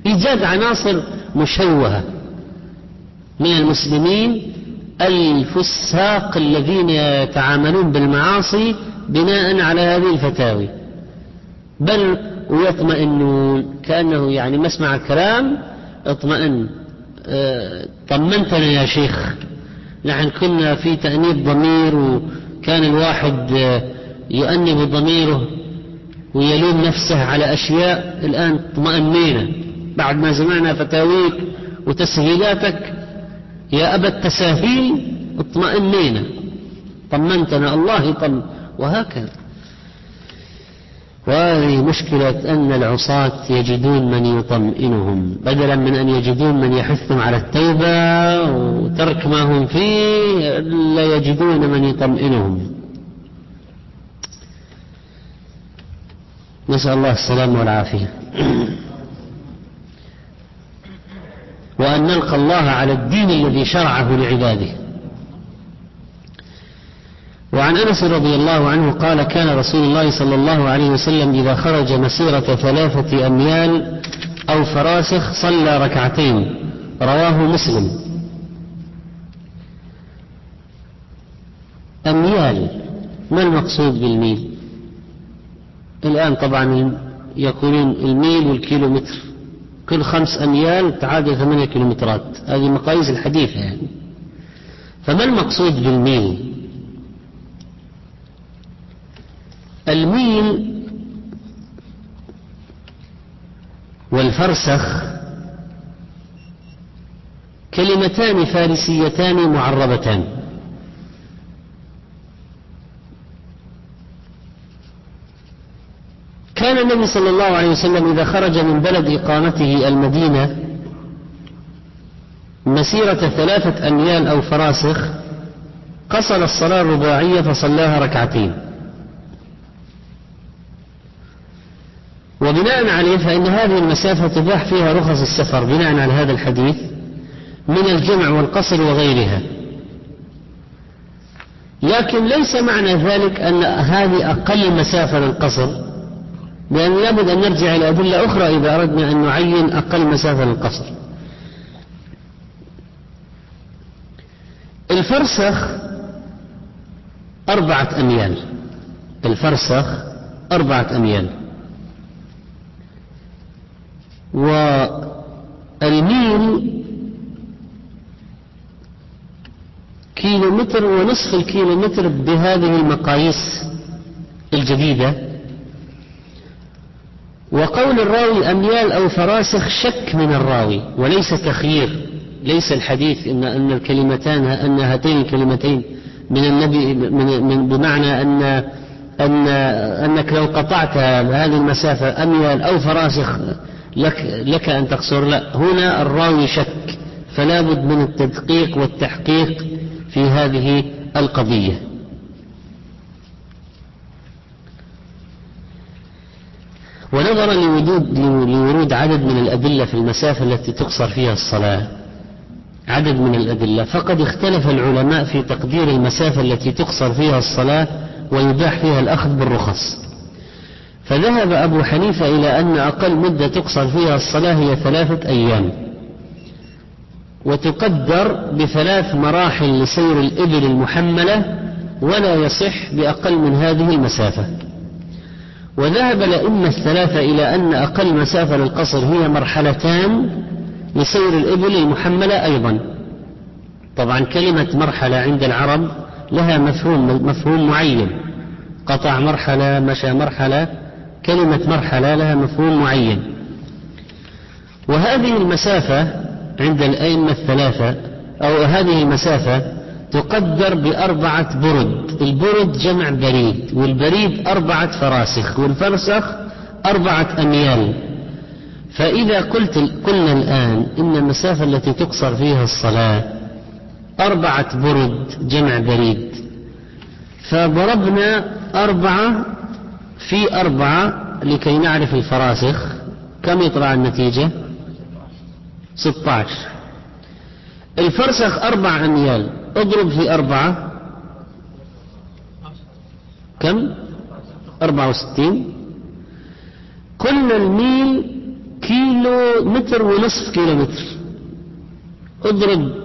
إيجاد عناصر مشوهة. من المسلمين الفساق الذين يتعاملون بالمعاصي بناء على هذه الفتاوي بل ويطمئنون كأنه يعني مسمع الكلام اطمئن آه طمنتنا يا شيخ. نحن كنا في تأنيب ضمير وكان الواحد يؤنب ضميره ويلوم نفسه على أشياء الآن اطمأنينا بعد ما سمعنا فتاويك وتسهيلاتك يا أبا التساهيل اطمأنينا طمنتنا الله يطمن. وهكذا. وهذه مشكلة أن العصاة يجدون من يطمئنهم بدلا من أن يجدون من يحثهم على التوبة وترك ما هم فيه لا يجدون من يطمئنهم. نسأل الله السلامة والعافية. وأن نلقى الله على الدين الذي شرعه لعباده. وعن أنس رضي الله عنه قال كان رسول الله صلى الله عليه وسلم إذا خرج مسيرة ثلاثة أميال أو فراسخ صلى ركعتين. رواه مسلم. أميال ما المقصود بالميل؟ الآن طبعا يقولون الميل والكيلومتر. كل خمس أميال تعادل ثمانية كيلومترات. هذه مقاييس الحديثة يعني. فما المقصود بالميل؟ الميل والفرسخ كلمتان فارسيتان معربتان. كان النبي صلى الله عليه وسلم إذا خرج من بلد إقامته المدينة مسيرة ثلاثة أميال أو فراسخ قصر الصلاة الرباعية فصلاها ركعتين. وبناء عليه فإن هذه المسافة تباح فيها رخص السفر بناء على هذا الحديث من الجمع والقصر وغيرها. لكن ليس معنى ذلك أن هذه أقل مسافة للقصر لأن لابد أن نرجع إلى أدلة أخرى إذا أردنا أن نعين أقل مسافة للقصر. الفرسخ أربعة أميال. الفرسخ أربعة أميال. والميل كيلو متر ونصف الكيلو متر بهذه المقاييس الجديدة. وقول الراوي أميال أو فراسخ شك من الراوي وليس تخيير ليس الحديث إن أن الكلمتان أن هاتين الكلمتين من النبي من, من بمعنى أن أن أنك لو قطعت هذه المسافة أميال أو فراسخ لك لك أن تقصر. لا هنا الراوي شك فلا بد من التدقيق والتحقيق في هذه القضية. ونظرا لوجود لورود عدد من الأدلة في المسافة التي تقصر فيها الصلاة عدد من الأدلة فقد اختلف العلماء في تقدير المسافة التي تقصر فيها الصلاة ويباح فيها الأخذ بالرخص. فذهب أبو حنيفة إلى أن أقل مدة تقصر فيها الصلاة هي ثلاثة أيام وتقدر بثلاث مراحل لسير الإبل المحملة ولا يصح بأقل من هذه المسافة. وذهب الأئمة الثلاثة إلى أن أقل مسافة للقصر هي مرحلتان لسير الإبل المحملة أيضا. طبعا كلمة مرحلة عند العرب لها مفهوم مفهوم معين. قطع مرحلة مشى مرحلة كلمة مرحلة لها مفهوم معين. وهذه المسافة عند الأئمة الثلاثة أو هذه المسافة تقدر بأربعة برد. البرد جمع بريد والبريد أربعة فراسخ والفرسخ أربعة أميال. فإذا قلت قلنا الآن إن المسافة التي تقصر فيها الصلاة أربعة برد جمع بريد. فضربنا أربعة في أربعة لكي نعرف الفراسخ. كم يطلع النتيجة؟ ستة عشر الفرسخ أربع أميال. اضرب في أربعة. كم؟ أربعة وستين. قلنا الميل كيلو متر ونصف كيلو متر اضرب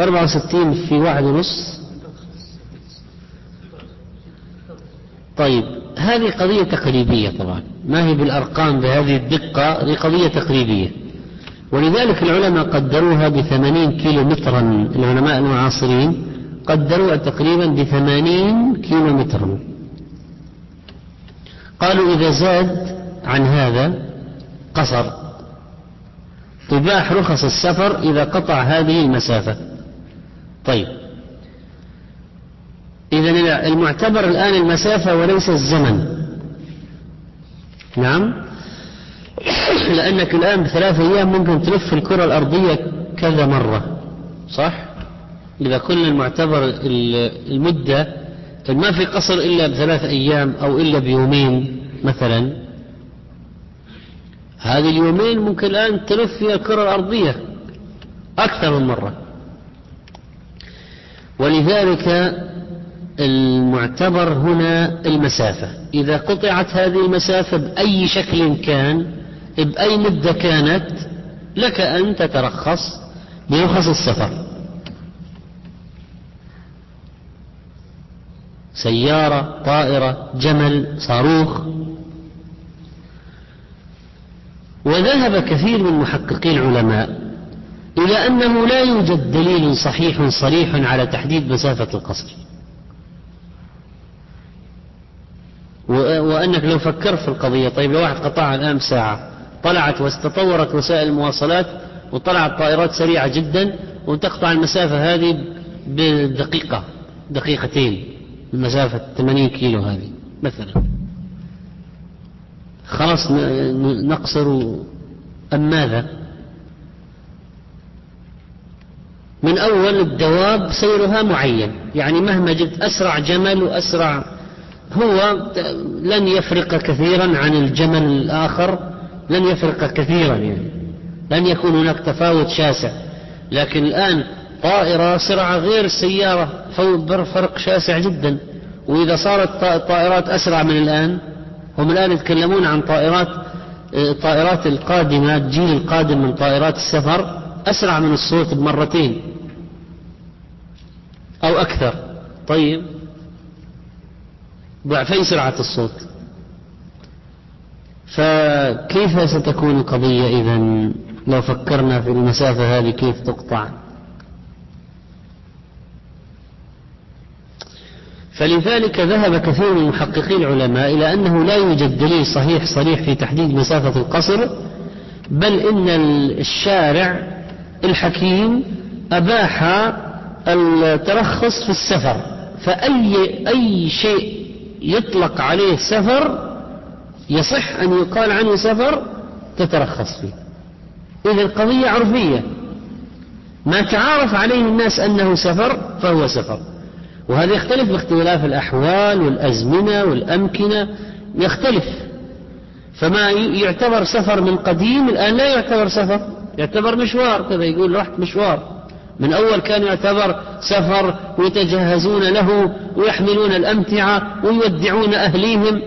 أربعة وستين في واحد ونصف طيب هذه قضية تقريبية طبعا. ما هي بالأرقام بهذه الدقة؟ هذه قضية تقريبية ولذلك العلماء قدروها بثمانين كيلو مترا العلماء المعاصرين قدروها تقريبا بثمانين كيلو مترا قالوا إذا زاد عن هذا قصر. تباح رخص السفر إذا قطع هذه المسافة. طيب إذا المعتبر الآن المسافة وليس الزمن. نعم؟ لأنك الآن بثلاثة أيام ممكن تلف الكرة الأرضية كذا مرة. صح؟ إذا كل المعتبر المدة ما في قصر إلا بثلاثة أيام أو إلا بيومين مثلا. هذه اليومين ممكن الآن تلف فيها الكرة الأرضية أكثر من مرة. ولذلك المعتبر هنا المسافة. إذا قطعت هذه المسافة بأي شكل كان بأي مدة كانت لك أن تترخص برخص السفر. سيارة طائرة جمل صاروخ. وذهب كثير من محققي العلماء إلى أنه لا يوجد دليل صحيح صريح على تحديد مسافة القصر. وأنك لو فكرت في القضية طيب لو واحد قطعها الآن بساعة طلعت واستطورت وسائل المواصلات وطلعت طائرات سريعة جدا وتقطع المسافة هذه بدقيقة دقيقتين المسافة 80 كيلو هذه مثلا. خلاص نقصر. أم ماذا؟ من أول الدواب سيرها معين يعني مهما جبت أسرع جمل وأسرع هو لن يفرق كثيرا عن الجمل الآخر لن يفرق كثيرا يعني. لن يكون هناك تفاوت شاسع. لكن الآن طائرة سرعة غير السيارة فرق شاسع جدا. وإذا صارت الطائرات أسرع من الآن هم الآن يتكلمون عن طائرات الطائرات القادمة الجيل القادم من طائرات السفر أسرع من الصوت بمرتين أو أكثر. طيب. ضعفي سرعة الصوت. فكيف ستكون القضية إذا؟ لو فكرنا في المسافة هذه كيف تقطع؟ فلذلك ذهب كثير من محققي العلماء إلى أنه لا يوجد دليل صحيح صريح في تحديد مسافة القصر بل إن الشارع الحكيم أباح الترخص في السفر. فأي أي شيء يطلق عليه سفر يصح أن يقال عنه سفر تترخص فيه. إذا القضية عرفية. ما تعارف عليه الناس أنه سفر فهو سفر. وهذا يختلف باختلاف الأحوال والأزمنة والأمكنة يختلف. فما يعتبر سفر من قديم الآن لا يعتبر سفر. يعتبر مشوار كذا يقول رحت مشوار. من أول كان يعتبر سفر ويتجهزون له ويحملون الأمتعة ويودعون أهليهم.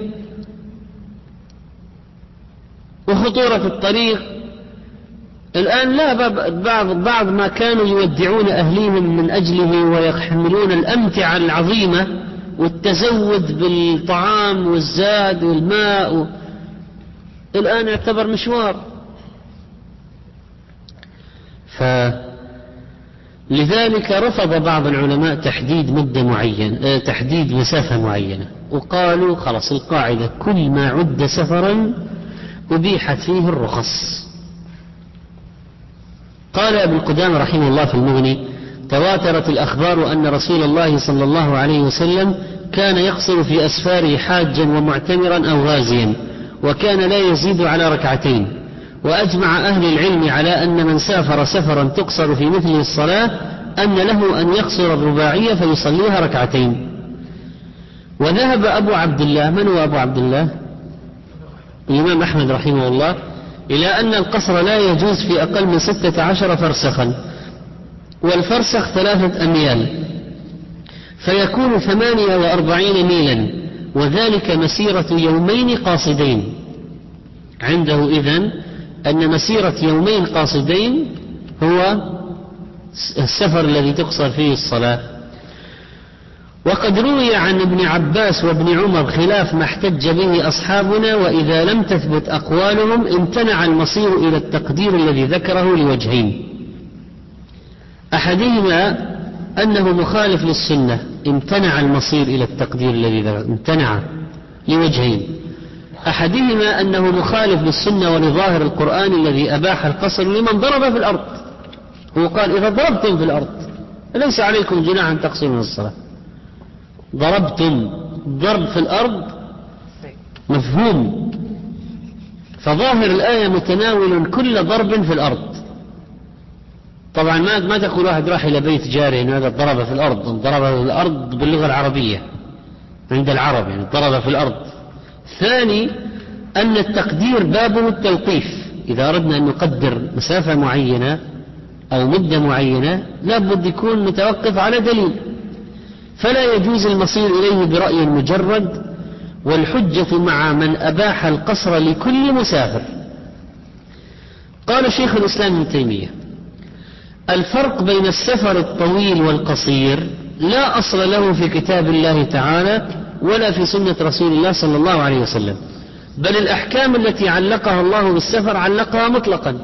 وخطورة الطريق. الآن لا بعض بعض ما كانوا يودعون أهليهم من أجله ويحملون الأمتعة العظيمة والتزود بالطعام والزاد والماء. و... الآن يعتبر مشوار. فلذلك رفض بعض العلماء تحديد مدة معينة تحديد مسافة معينة وقالوا خلاص القاعدة كل ما عد سفرا أبيحت فيه الرخص. قال ابن قدامة رحمه الله في المغني تواترت الأخبار أن رسول الله صلى الله عليه وسلم كان يقصر في أسفاره حاجا ومعتمرا أو غازيا وكان لا يزيد على ركعتين. وأجمع أهل العلم على أن من سافر سفرا تقصر في مثله الصلاة أن له أن يقصر الرباعية فيصليها ركعتين. وذهب أبو عبد الله من هو أبو عبد الله الإمام أحمد رحمه الله إلى أن القصر لا يجوز في أقل من ستة عشر فرسخا والفرسخ ثلاثة أميال فيكون ثمانية وأربعين ميلا وذلك مسيرة يومين قاصدين. عنده إذن أن مسيرة يومين قاصدين هو السفر الذي تقصر فيه الصلاة. وقد روي عن ابن عباس وابن عمر خلاف ما احتج به أصحابنا وإذا لم تثبت أقوالهم امتنع المصير إلى التقدير الذي ذكره لوجهين. أحدهما أنه مخالف للسنة امتنع المصير إلى التقدير الذي ذكره امتنع لوجهين. أحدهما أنه مخالف للسنة ولظاهر القرآن الذي أباح القصر لمن ضرب في الأرض. هو قال إذا ضربتم في الأرض ليس عليكم جناح أن تقصروا الصلاة؟ ضربتم ضرب في الأرض؟ مفهوم. فظاهر الآية متناول كل ضرب في الأرض. طبعا ما ما تقول واحد راح إلى بيت جاره إنه هذا ضرب في الأرض ضرب في الأرض باللغة العربية عند العرب يعني ضرب في الأرض. ثاني أن التقدير بابه التوقيف. إذا أردنا أن نقدر مسافة معينة أو مدة معينة لابد يكون متوقف على دليل. فلا يجوز المصير إليه برأي مجرد والحجة مع من أباح القصر لكل مسافر. قال شيخ الإسلام ابن تيمية الفرق بين السفر الطويل والقصير لا أصل له في كتاب الله تعالى ولا في سنة رسول الله صلى الله عليه وسلم. بل الأحكام التي علقها الله بالسفر علقها مطلقا.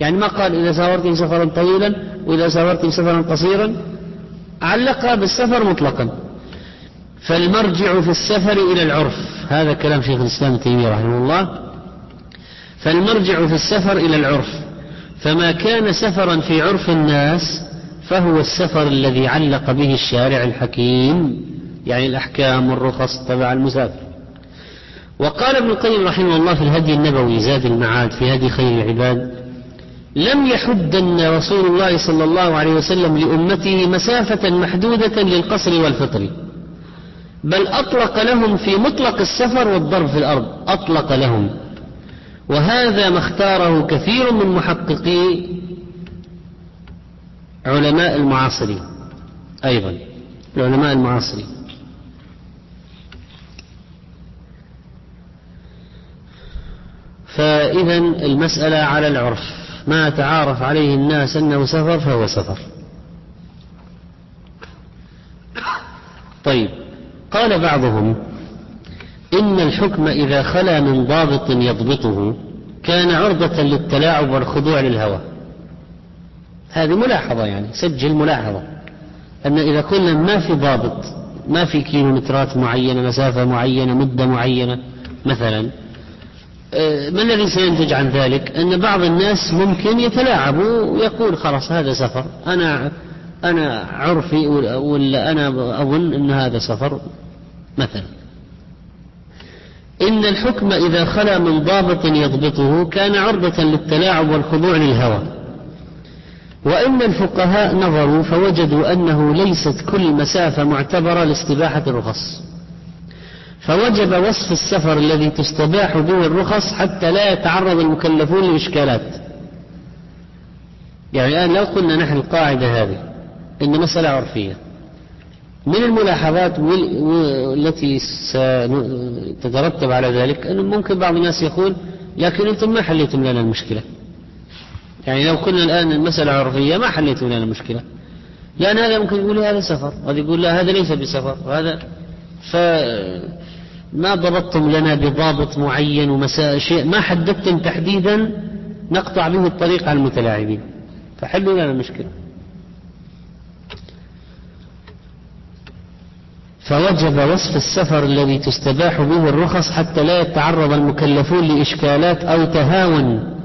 يعني ما قال إذا سافرتم سفرا طويلا وإذا سافرتم سفرا قصيرا علقها بالسفر مطلقا. فالمرجع في السفر إلى العرف هذا كلام شيخ الإسلام تيمية رحمه الله. فالمرجع في السفر إلى العرف فما كان سفرا في عرف الناس فهو السفر الذي علق به الشارع الحكيم. يعني الأحكام والرخص تبع المسافر. وقال ابن القيم رحمه الله في الهدي النبوي زاد المعاد في هدي خير العباد لم يحدن رسول الله صلى الله عليه وسلم لأمته مسافة محدودة للقصر والفطر بل أطلق لهم في مطلق السفر والضرب في الأرض أطلق لهم. وهذا ما اختاره كثير من محققي علماء المعاصرين أيضا العلماء المعاصرين. فإذا المسألة على العرف. ما تعارف عليه الناس أنه سفر فهو سفر. طيب قال بعضهم إن الحكم إذا خلا من ضابط يضبطه كان عرضة للتلاعب والخضوع للهوى. هذه ملاحظة يعني سجل ملاحظة. أن إذا قلنا ما في ضابط ما في كيلومترات معينة مسافة معينة مدة معينة مثلا ما الذي سينتج عن ذلك؟ أن بعض الناس ممكن يتلاعب ويقول خلاص هذا سفر أنا أنا عرفي ولا أنا أظن أن هذا سفر مثلا. إن الحكم إذا خلا من ضابط يضبطه كان عرضة للتلاعب والخضوع للهوى. وإن الفقهاء نظروا فوجدوا أنه ليست كل مسافة معتبرة لاستباحة الرخص. فوجب وصف السفر الذي تستباح به الرخص حتى لا يتعرض المكلفون لإشكالات. يعني الآن لو قلنا نحن القاعدة هذه إن مسألة عرفية. من الملاحظات التي ستترتب على ذلك؟ أنه ممكن بعض الناس يقول لكن أنتم ما حليتم لنا المشكلة. يعني لو كنا الآن المسألة عرفية ما حليتم لنا المشكلة. لأن هذا ممكن يقول هذا سفر هذا يقول لا هذا ليس بسفر وهذا فما ضبطتم لنا بضابط معين ومساء شيء ما حددتم تحديدا نقطع به الطريق على المتلاعبين. فحلوا لنا المشكلة. فوجب وصف السفر الذي تستباح به الرخص حتى لا يتعرض المكلفون لإشكالات أو تهاون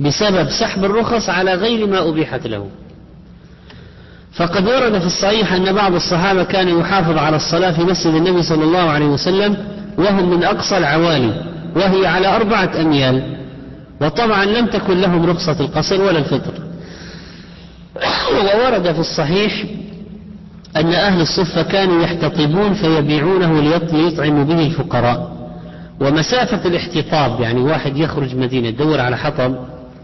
بسبب سحب الرخص على غير ما أبيحت له. فقد ورد في الصحيح أن بعض الصحابة كان يحافظ على الصلاة في مسجد النبي صلى الله عليه وسلم وهم من أقصى العوالي وهي على أربعة أميال. وطبعا لم تكن لهم رخصة القصر ولا الفطر. وورد في الصحيح أن أهل الصفة كانوا يحتطبون فيبيعونه ليطعموا به الفقراء. ومسافة الاحتطاب يعني واحد يخرج مدينة يدور على حطب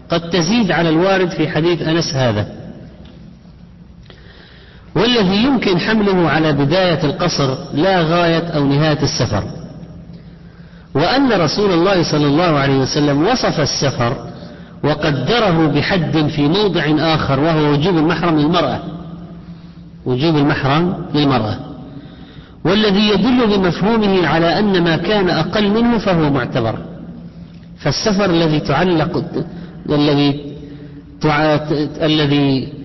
قد تزيد على الوارد في حديث أنس هذا. والذي يمكن حمله على بداية القصر لا غاية أو نهاية السفر. وأن رسول الله صلى الله عليه وسلم وصف السفر وقدره بحد في موضع آخر وهو وجوب المحرم للمرأة. وجوب المحرم للمرأة. والذي يدل بمفهومه على أن ما كان أقل منه فهو معتبر. فالسفر الذي تعلق الذي الذي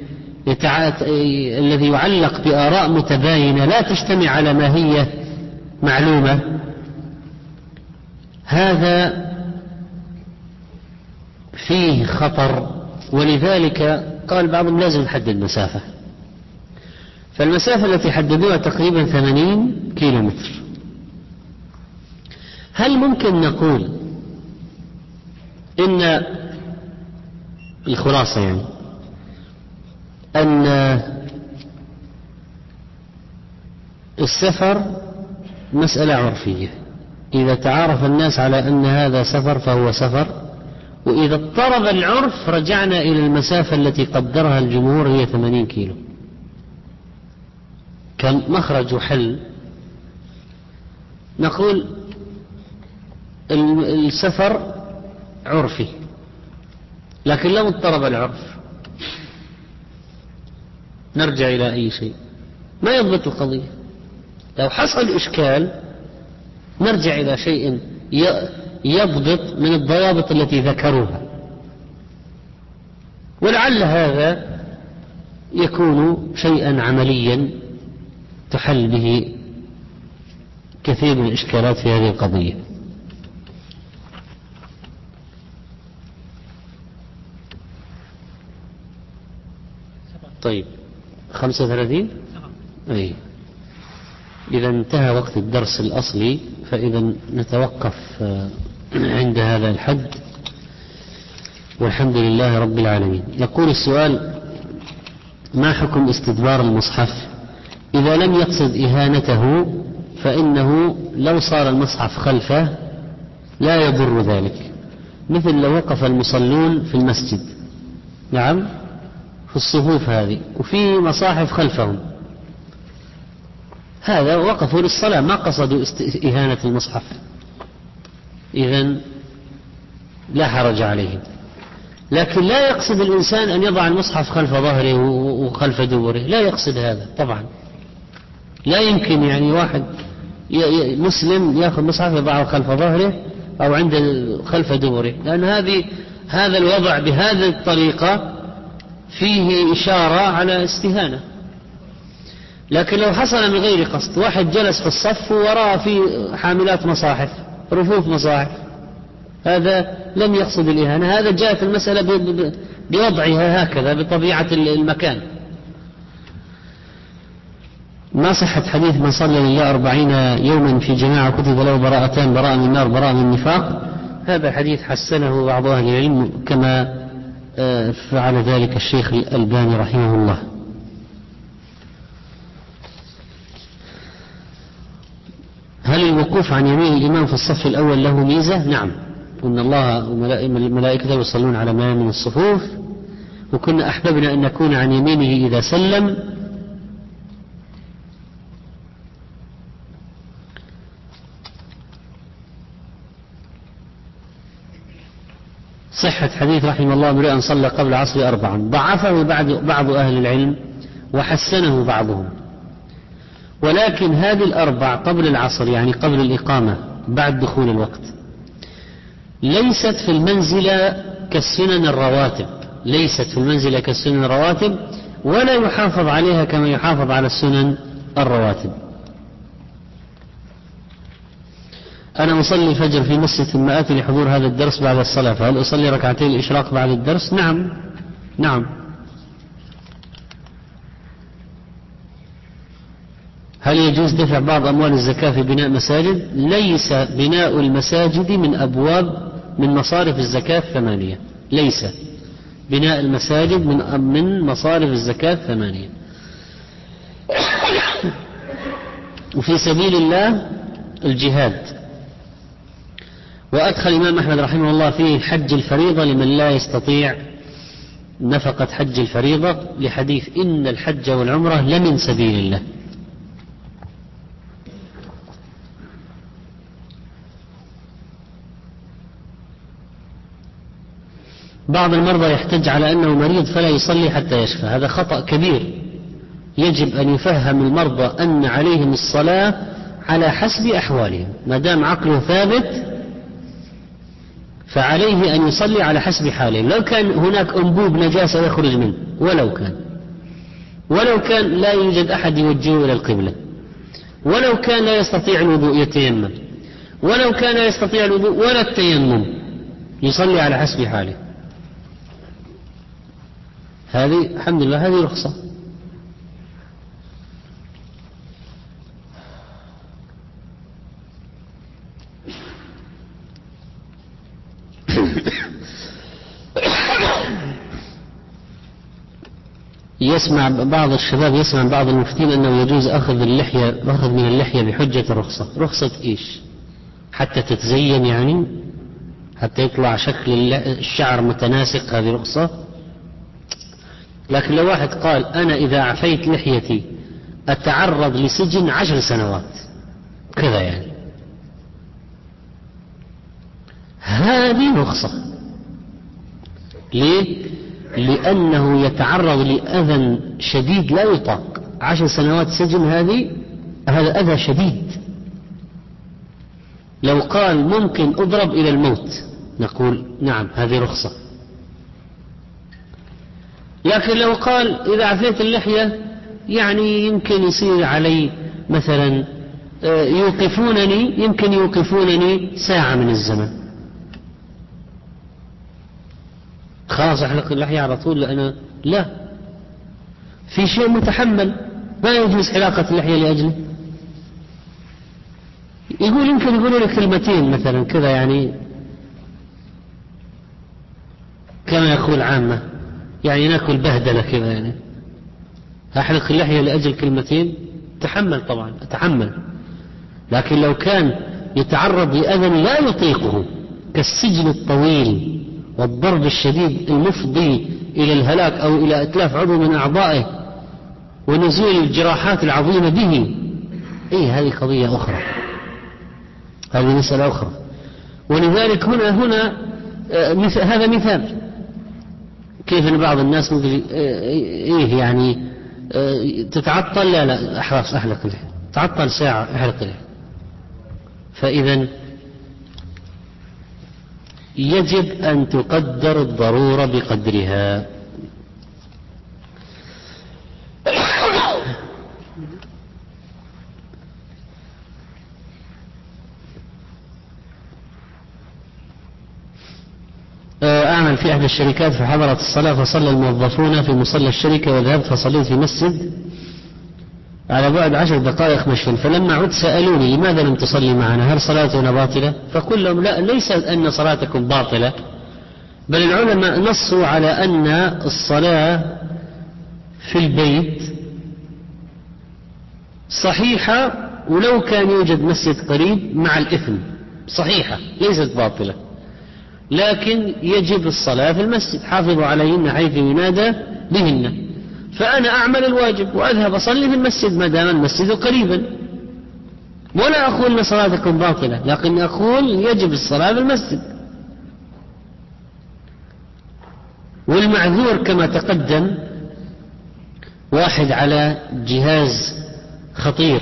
الذي يعلق بآراء متباينة لا تجتمع على ماهية معلومة. هذا فيه خطر ولذلك قال بعضهم لازم نحدد المسافة. فالمسافة التي حددوها تقريبا ثمانين كيلو متر هل ممكن نقول إن الخلاصة يعني أن السفر مسألة عرفية. إذا تعارف الناس على أن هذا سفر فهو سفر وإذا اضطرب العرف رجعنا إلى المسافة التي قدرها الجمهور هي 80 كيلو. كمخرج حل. نقول السفر عرفي لكن لو اضطرب العرف. نرجع إلى أي شيء. ما يضبط القضية. لو حصل إشكال نرجع إلى شيء يضبط من الضوابط التي ذكروها. ولعل هذا يكون شيئا عمليا تحل به كثير من الإشكالات في هذه القضية. طيب. خمسة وثلاثين؟ أي. إذا انتهى وقت الدرس الأصلي فإذا نتوقف آه، عند هذا الحد. والحمد لله رب العالمين. يقول السؤال ما حكم استدبار المصحف؟ إذا لم يقصد إهانته فإنه لو صار المصحف خلفه لا يضر ذلك. مثل لو وقف المصلون في المسجد. نعم؟ في الصفوف هذه وفي مصاحف خلفهم. هذا وقفوا للصلاة ما قصدوا إهانة المصحف. إذا لا حرج عليهم. لكن لا يقصد الإنسان أن يضع المصحف خلف ظهره وخلف دبره. لا يقصد هذا طبعا. لا يمكن يعني واحد مسلم يأخذ مصحف يضعه خلف ظهره أو عند خلف دبره. لأن هذه هذا الوضع بهذه الطريقة فيه إشارة على استهانة. لكن لو حصل من غير قصد واحد جلس في الصف ووراء في حاملات مصاحف رفوف مصاحف. هذا لم يقصد الإهانة هذا جاءت المسألة بوضعها هكذا بطبيعة المكان. ما صحة حديث من صلى لله أربعين يوما في جماعة كتب له براءتان براءة من النار براءة من النفاق؟ هذا حديث حسنه بعض أهل العلم كما فعل ذلك الشيخ الألباني رحمه الله هل الوقوف عن يمين الإمام في الصف الأول له ميزة؟ نعم إن الله وملائكته يصلون على ما من الصفوف وكنا أحببنا أن نكون عن يمينه إذا سلم صحة حديث رحمه الله امرئ صلى قبل العصر أربعا ضعفه بعض بعض أهل العلم وحسنه بعضهم. ولكن هذه الأربع قبل العصر يعني قبل الإقامة بعد دخول الوقت ليست في المنزلة كالسنن الرواتب. ليست في المنزلة كالسنن الرواتب ولا يحافظ عليها كما يحافظ على السنن الرواتب. أنا أصلي الفجر في مسجد ثم آتي لحضور هذا الدرس بعد الصلاة فهل أصلي ركعتين الإشراق بعد الدرس؟ نعم. نعم. هل يجوز دفع بعض أموال الزكاة في بناء مساجد؟ ليس بناء المساجد من أبواب من مصارف الزكاة الثمانية. ليس. بناء المساجد من من مصارف الزكاة الثمانية. وفي سبيل الله الجهاد. وأدخل الإمام أحمد رحمه الله فيه حج الفريضة لمن لا يستطيع نفقة حج الفريضة لحديث إن الحج والعمرة لمن سبيل الله. بعض المرضى يحتج على أنه مريض فلا يصلي حتى يشفى هذا خطأ كبير. يجب أن يفهم المرضى أن عليهم الصلاة على حسب أحوالهم ما دام عقله ثابت فعليه أن يصلي على حسب حاله. لو كان هناك أنبوب نجاسة يخرج منه ولو كان. ولو كان لا يوجد أحد يوجهه إلى القبلة. ولو كان لا يستطيع الوضوء يتيمم. ولو كان لا يستطيع الوضوء ولا التيمم يصلي على حسب حاله. هذه الحمد لله هذه رخصة. يسمع بعض الشباب يسمع بعض المفتين أنه يجوز أخذ اللحية أخذ من اللحية بحجة الرخصة رخصة إيش؟ حتى تتزين يعني؟ حتى يطلع شكل الشعر متناسق هذه رخصة؟ لكن لو واحد قال أنا إذا عفيت لحيتي أتعرض لسجن عشر سنوات. كذا يعني. هذه رخصة. ليه؟ لأنه يتعرض لأذى شديد لا يطاق. عشر سنوات سجن هذه هذا أذى شديد. لو قال ممكن أضرب إلى الموت نقول نعم هذه رخصة. لكن لو قال إذا عفيت اللحية يعني يمكن يصير علي مثلا آه، يوقفونني يمكن يوقفونني ساعة من الزمن. خلاص احلق اللحية على طول لأنا لا. في شيء متحمل ما يجوز حلاقة اللحية لأجله. يقول يمكن يقولوا لك كلمتين مثلا كذا يعني. كما يقول عامة يعني نأكل بهدلة كذا يعني. أحلق اللحية لأجل كلمتين؟ يتحمل طبعا أتحمل. لكن لو كان يتعرض لأذى لا يطيقه كالسجن الطويل. والضرب الشديد المفضي إلى الهلاك أو إلى إتلاف عضو من أعضائه ونزول الجراحات العظيمة به. أي هذه قضية أخرى. هذه مسألة أخرى. ولذلك هنا هنا آه، هذا مثال. كيف أن بعض الناس ممكن آه، إيه يعني آه، تتعطل؟ لا لا أحرص أحلق له تعطل ساعة أحلق له فإذا يجب أن تقدر الضرورة بقدرها. أعمل في أحد الشركات فحضرت الصلاة فصلى الموظفون في مصلى الشركة وذهبت فصليت في مسجد. على بعد عشر دقائق مشي فلما عدت سألوني لماذا لم تصلي معنا؟ هل صلاتنا باطلة؟ فقل لهم لا ليس أن صلاتكم باطلة بل العلماء نصوا على أن الصلاة في البيت صحيحة ولو كان يوجد مسجد قريب مع الإثم. صحيحة ليست باطلة. لكن يجب الصلاة في المسجد. حافظوا عليهن حيث ينادى بهن. فأنا أعمل الواجب وأذهب أصلي في المسجد ما دام المسجد قريبا. ولا أقول أن صلاتكم باطلة لكن أقول يجب الصلاة في المسجد. والمعذور كما تقدم واحد على جهاز خطير.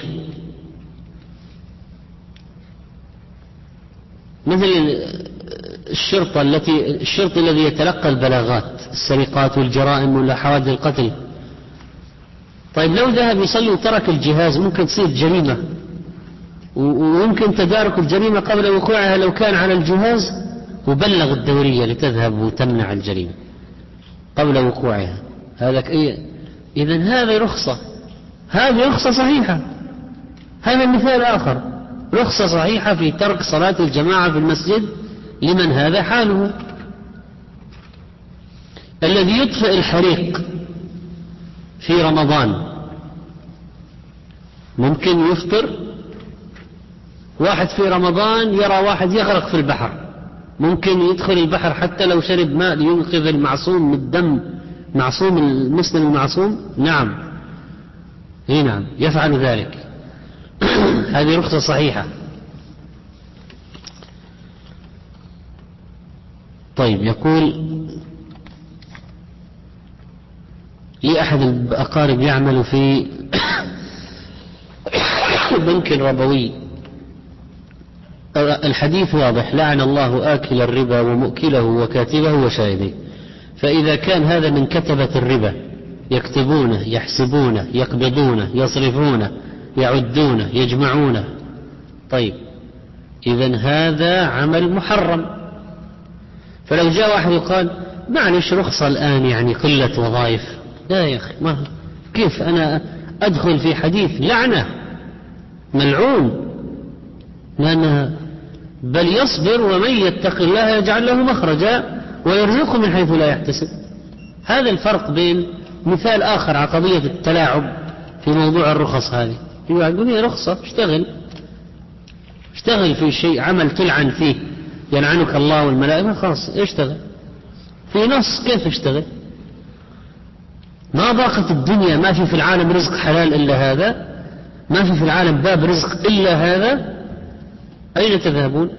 مثل الشرطة التي الشرطي الذي يتلقى البلاغات السرقات والجرائم ولا حوادث القتل. طيب لو ذهب يصلي وترك الجهاز ممكن تصير جريمة. ويمكن تدارك الجريمة قبل وقوعها لو كان على الجهاز وبلغ الدورية لتذهب وتمنع الجريمة قبل وقوعها. هذا إيه؟ إذا هذه رخصة. هذه رخصة صحيحة. هذا مثال آخر. رخصة صحيحة في ترك صلاة الجماعة في المسجد. لمن هذا حاله؟ الذي يطفئ الحريق. في رمضان. ممكن يفطر واحد في رمضان يرى واحد يغرق في البحر. ممكن يدخل البحر حتى لو شرب ماء لينقذ المعصوم من الدم معصوم المسلم المعصوم. نعم. إي نعم. يفعل ذلك. هذه رخصة صحيحة. طيب يقول لي أحد الأقارب يعمل في بنك ربوي. الحديث واضح. لعن الله آكل الربا ومؤكله وكاتبه وشاهده. فإذا كان هذا من كتبة الربا يكتبونه يحسبونه يقبضونه يصرفونه يعدونه يجمعونه. طيب إذا هذا عمل محرم. فلو جاء واحد وقال معلش رخصة الآن يعني قلة وظائف. لا يا أخي ما كيف أنا أدخل في حديث لعنة؟ ملعون. لأنها بل يصبر ومن يتق الله يجعل له مخرجا ويرزقه من حيث لا يحتسب. هذا الفرق بين مثال آخر على قضية التلاعب في موضوع الرخص هذه. يقول هي رخصة اشتغل. اشتغل في شيء عمل تلعن فيه يلعنك الله والملائكة خلاص اشتغل. في نص كيف اشتغل؟ ما ضاقت الدنيا ما في في العالم رزق حلال إلا هذا ما في في العالم باب رزق إلا هذا. أين تذهبون؟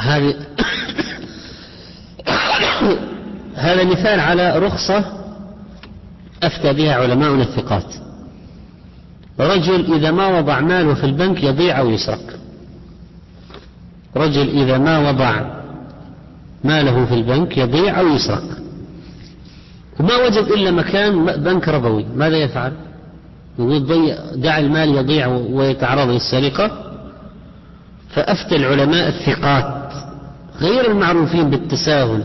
هذه هذا مثال على رخصة أفتى بها علماؤنا الثقات. رجل إذا ما وضع ماله في البنك يضيع أو يسرق. رجل إذا ما وضع ماله في البنك يضيع أو يسرق. وما وجد إلا مكان بنك ربوي. ماذا يفعل؟ يقول دع المال يضيع ويتعرض للسرقة. فأفتى العلماء الثقات غير المعروفين بالتساهل.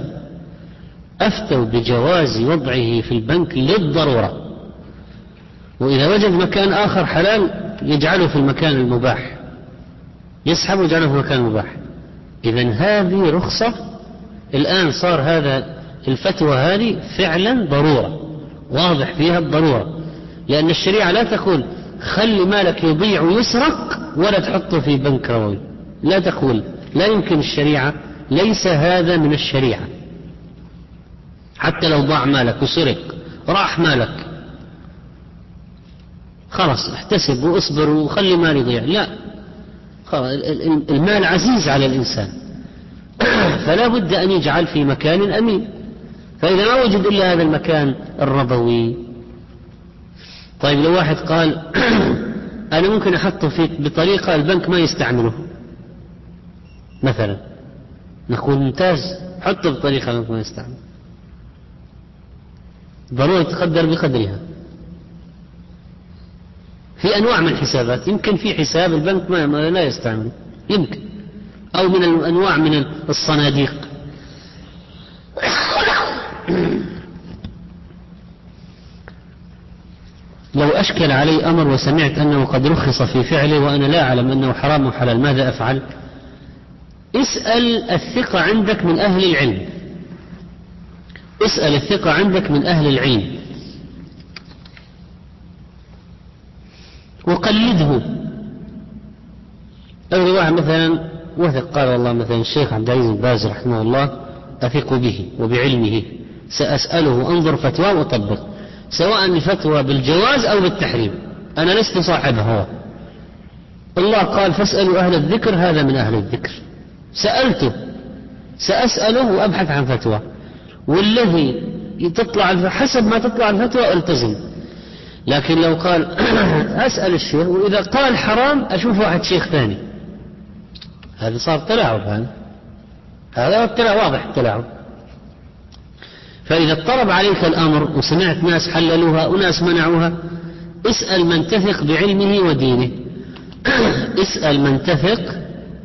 أفتوا بجواز وضعه في البنك للضرورة. وإذا وجد مكان آخر حلال يجعله في المكان المباح. يسحب ويجعله في المكان المباح. إذا هذه رخصة. الآن صار هذا الفتوى هذه فعلا ضرورة واضح فيها الضرورة لأن الشريعة لا تقول خلي مالك يضيع ويسرق ولا تحطه في بنك روي لا تقول لا يمكن الشريعة ليس هذا من الشريعة. حتى لو ضاع مالك وسرق راح مالك. خلاص احتسب واصبر وخلي مال يضيع. لا المال عزيز على الإنسان. فلا بد أن يجعل في مكان أمين. فإذا ما وجد إلا هذا المكان الربوي. طيب لو واحد قال أنا ممكن أحطه في بطريقة البنك ما يستعمله. مثلا نقول ممتاز حطه بطريقة البنك ما يستعمل ضروري تقدر بقدرها. في أنواع من الحسابات. يمكن في حساب البنك ما لا يستعمل. يمكن. أو من الأنواع من الصناديق. لو أشكل علي أمر وسمعت أنه قد رخص في فعله وأنا لا أعلم أنه حرام وحلال ماذا أفعل؟ اسأل الثقة عندك من أهل العلم. اسأل الثقة عندك من أهل العلم. وقلده أو واحد مثلا وثق قال والله مثلا الشيخ عبد العزيز باز رحمه الله أثق به وبعلمه سأسأله أنظر فتوى وأطبق سواء الفتوى بالجواز أو بالتحريم أنا لست صاحب هوى الله قال فاسألوا أهل الذكر هذا من أهل الذكر. سألته سأسأله وأبحث عن فتوى. والذي تطلع حسب ما تطلع الفتوى التزم. لكن لو قال أسأل الشيخ وإذا قال حرام أشوف واحد شيخ ثاني. هذا صار تلاعب هذا. هذا التلاعب واضح التلاعب فإذا اضطرب عليك الأمر وسمعت ناس حللوها وناس منعوها اسأل من تثق بعلمه ودينه. اسأل من تثق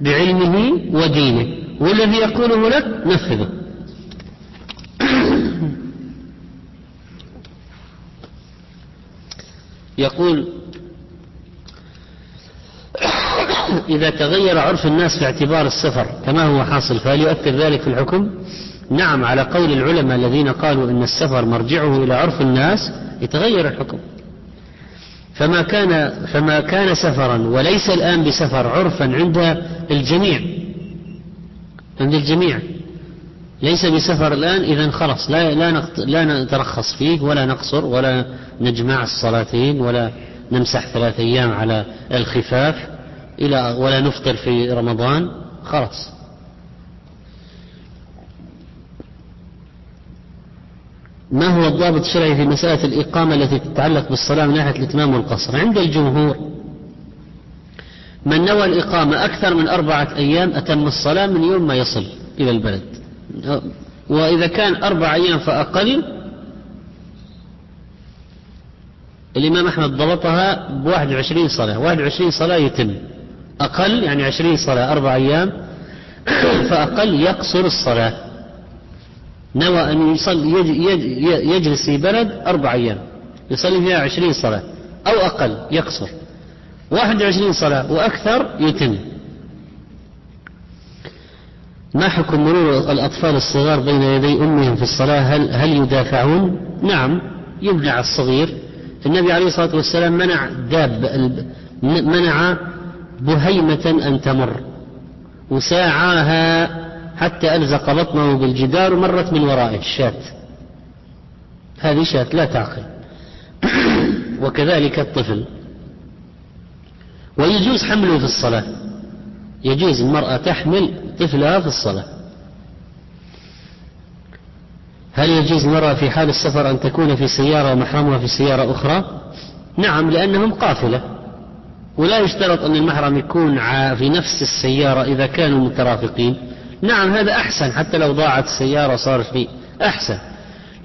بعلمه ودينه. والذي يقوله لك نفذه. يقول إذا تغير عرف الناس في اعتبار السفر كما هو حاصل فهل يؤثر ذلك في الحكم؟ نعم على قول العلماء الذين قالوا إن السفر مرجعه إلى عرف الناس يتغير الحكم فما كان فما كان سفرا وليس الآن بسفر عرفا عند الجميع عند الجميع ليس بسفر الآن إذا خلص لا لا لا نترخص فيه ولا نقصر ولا نجمع الصلاتين ولا نمسح ثلاث أيام على الخفاف إلى ولا نفطر في رمضان خلاص. ما هو الضابط الشرعي في مسألة الإقامة التي تتعلق بالصلاة من ناحية الإتمام والقصر؟ عند الجمهور من نوى الإقامة أكثر من أربعة أيام أتم الصلاة من يوم ما يصل إلى البلد. وإذا كان أربع أيام فأقل الإمام أحمد ضبطها بواحد وعشرين صلاة. واحد وعشرين صلاة يتم. أقل يعني عشرين صلاة أربع أيام. فأقل يقصر الصلاة. نوى أن يصلي يجلس في بلد أربع أيام. يصلي فيها عشرين صلاة. أو أقل يقصر. واحد وعشرين صلاة وأكثر يتم. ما حكم مرور الأطفال الصغار بين يدي أمهم في الصلاة؟ هل, هل يدافعون؟ نعم يمنع الصغير. النبي عليه الصلاة والسلام منع داب منع بهيمة أن تمر وساعاها حتى ألزق بطنه بالجدار ومرت من ورائه. الشاة هذه شاة لا تعقل. وكذلك الطفل. ويجوز حمله في الصلاة. يجوز المرأة تحمل طفلها في الصلاة. هل يجوز المرأة في حال السفر أن تكون في سيارة ومحرمها في سيارة أخرى؟ نعم لأنهم قافلة. ولا يشترط أن المحرم يكون في نفس السيارة إذا كانوا مترافقين. نعم هذا أحسن حتى لو ضاعت السيارة صار في أحسن.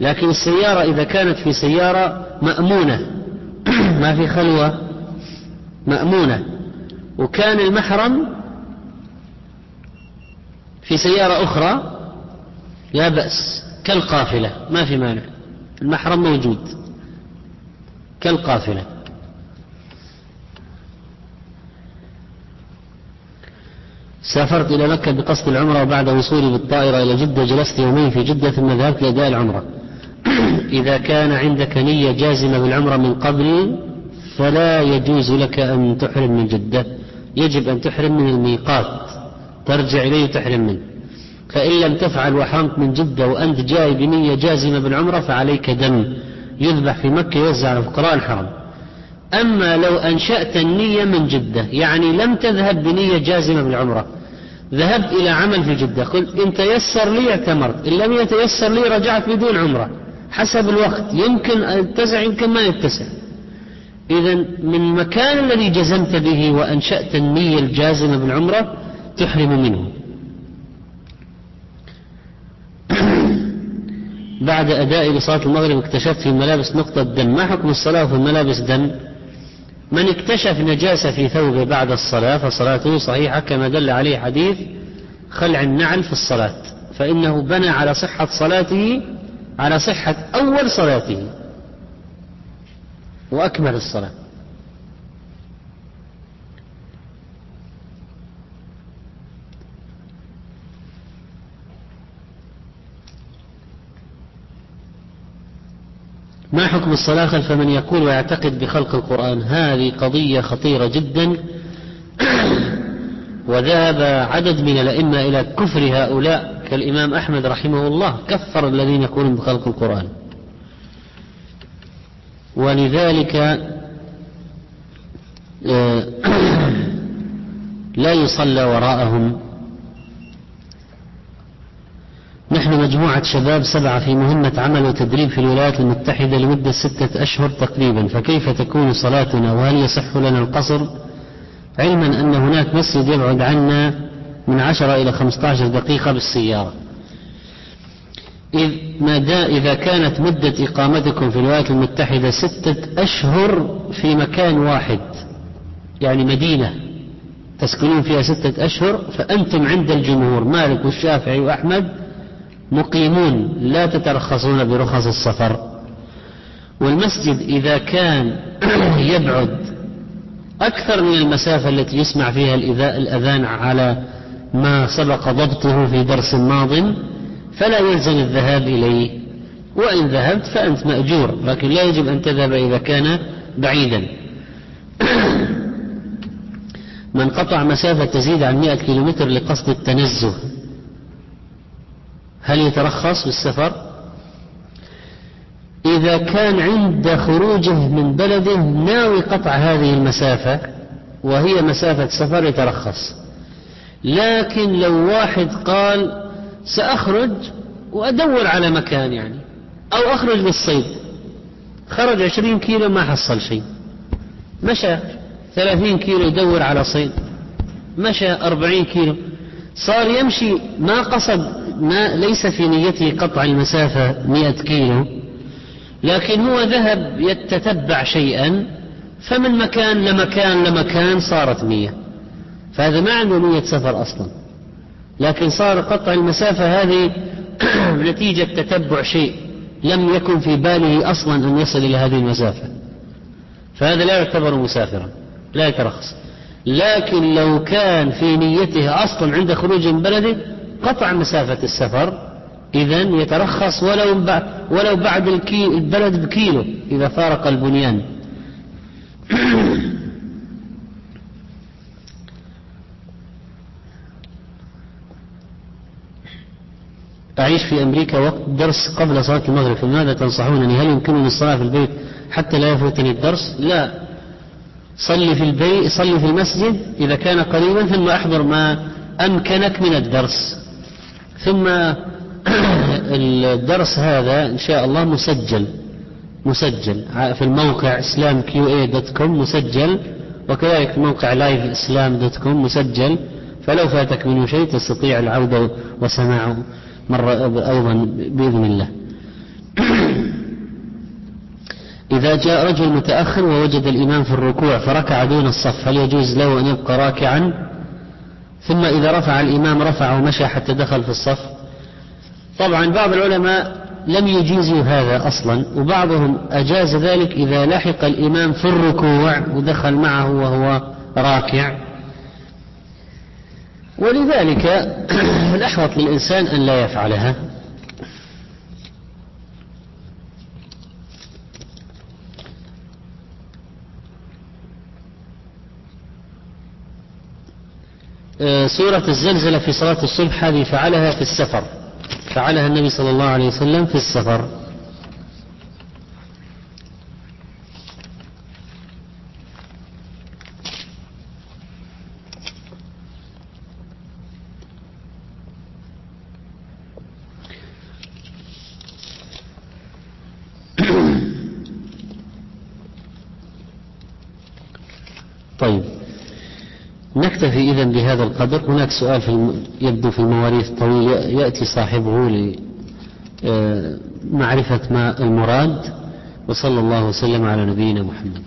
لكن السيارة إذا كانت في سيارة مأمونة. ما في خلوة. مأمونة. وكان المحرم في سيارة أخرى لا بأس كالقافلة ما في مانع. المحرم موجود سافرت إلى مكة بقصد العمرة وبعد وصولي بالطائرة إلى جدة جلست يومين في جدة ثم ذهبت لأداء العمرة. إذا كان عندك نية جازمة بالعمرة من قبل فلا يجوز لك أن تحرم من جدة. يجب أن تحرم من الميقات. ترجع إليه وتحرم منه. فإن لم تفعل وحرمت من جدة وأنت جاي بنية جازمة بالعمرة فعليك دم. يذبح في مكة يوزع على فقراء الحرم أما لو أنشأت النية من جدة يعني لم تذهب بنية جازمة بالعمرة ذهبت إلى عمل في جدة قلت إن تيسر لي اعتمرت إن لم يتيسر لي رجعت بدون عمرة. حسب الوقت يمكن يتسع يمكن ما يتسع. إذا من المكان الذي جزمت به وأنشأت النية الجازمة بالعمرة تحرم منه. بعد أداء لصلاة المغرب اكتشفت في الملابس نقطة دم. ما حكم الصلاة في الملابس دم؟ من اكتشف نجاسة في ثوبه بعد الصلاة فصلاته صحيحة كما دل عليه حديث خلع النعل في الصلاة فإنه بنى على صحة صلاته على صحة أول صلاته. وأكمل الصلاة. ما حكم الصلاة خلف من يقول ويعتقد بخلق القرآن؟ هذه قضية خطيرة جدا. وذهب عدد من الأئمة إلى كفر هؤلاء كالإمام أحمد رحمه الله كفر الذين يقولون بخلق القرآن. ولذلك آه، لا يصلى وراءهم. نحن مجموعة شباب سبعة في مهمة عمل وتدريب في الولايات المتحدة لمدة ستة أشهر تقريبا فكيف تكون صلاتنا وهل يصح لنا القصر؟ علما أن هناك مسجد يبعد عنا من عشرة إلى خمسة عشر دقيقة بالسيارة. إذ ما دا إذا كانت مدة إقامتكم في الولايات المتحدة ستة أشهر في مكان واحد يعني مدينة تسكنون فيها ستة أشهر فأنتم عند الجمهور مالك والشافعي وأحمد مقيمون لا تترخصون برخص السفر. والمسجد إذا كان يبعد أكثر من المسافة التي يسمع فيها الأذان على ما سبق ضبطه في درس ماض فلا يلزم الذهاب إليه. وإن ذهبت فأنت مأجور لكن لا يجب أن تذهب إذا كان بعيدا. من قطع مسافة تزيد عن 100 كيلومتر لقصد التنزه. هل يترخص بالسفر؟ إذا كان عند خروجه من بلده ناوي قطع هذه المسافة وهي مسافة سفر يترخص. لكن لو واحد قال سأخرج وأدور على مكان يعني أو أخرج للصيد خرج عشرين كيلو ما حصل شيء. مشى ثلاثين كيلو يدور على صيد مشى أربعين كيلو. صار يمشي ما قصد ما ليس في نيته قطع المسافة مئة كيلو لكن هو ذهب يتتبع شيئا فمن مكان لمكان لمكان صارت مية فهذا ما عنده نية سفر أصلا. لكن صار قطع المسافة هذه نتيجة تتبع شيء لم يكن في باله أصلا أن يصل إلى هذه المسافة. فهذا لا يعتبر مسافرا لا يترخص. لكن لو كان في نيته أصلا عند خروج من بلده قطع مسافة السفر. إذا يترخص ولو بعد ولو بعد البلد بكيلو إذا فارق البنيان. أعيش في أمريكا وقت درس قبل صلاة المغرب. فماذا تنصحونني؟ هل يمكنني الصلاة في البيت حتى لا يفوتني الدرس؟ لا. صلي في البيت صلي في المسجد إذا كان قريبا ثم أحضر ما أمكنك من الدرس. ثم الدرس هذا إن شاء الله مسجل مسجل. في الموقع Islam Q com مسجل وكذلك موقع Live Islam dot com مسجل. فلو فاتك منه شيء تستطيع العودة وسماعه مرة أيضا بإذن الله. إذا جاء رجل متأخر ووجد الإمام في الركوع فركع دون الصف هل يجوز له أن يبقى راكعا؟ ثم إذا رفع الإمام رفع ومشى حتى دخل في الصف. طبعا بعض العلماء لم يجيزوا هذا أصلا وبعضهم أجاز ذلك إذا لحق الإمام في الركوع ودخل معه وهو راكع. ولذلك الأحوط للإنسان أن لا يفعلها. سورة الزلزلة في صلاة الصبح هذه فعلها في السفر. فعلها النبي صلى الله عليه وسلم في السفر طيب نكتفي إذا بهذا القدر. هناك سؤال في الم... يبدو في المواريث طويل. يأتي صاحبه لمعرفة ما المراد. وصلى الله وسلم على نبينا محمد.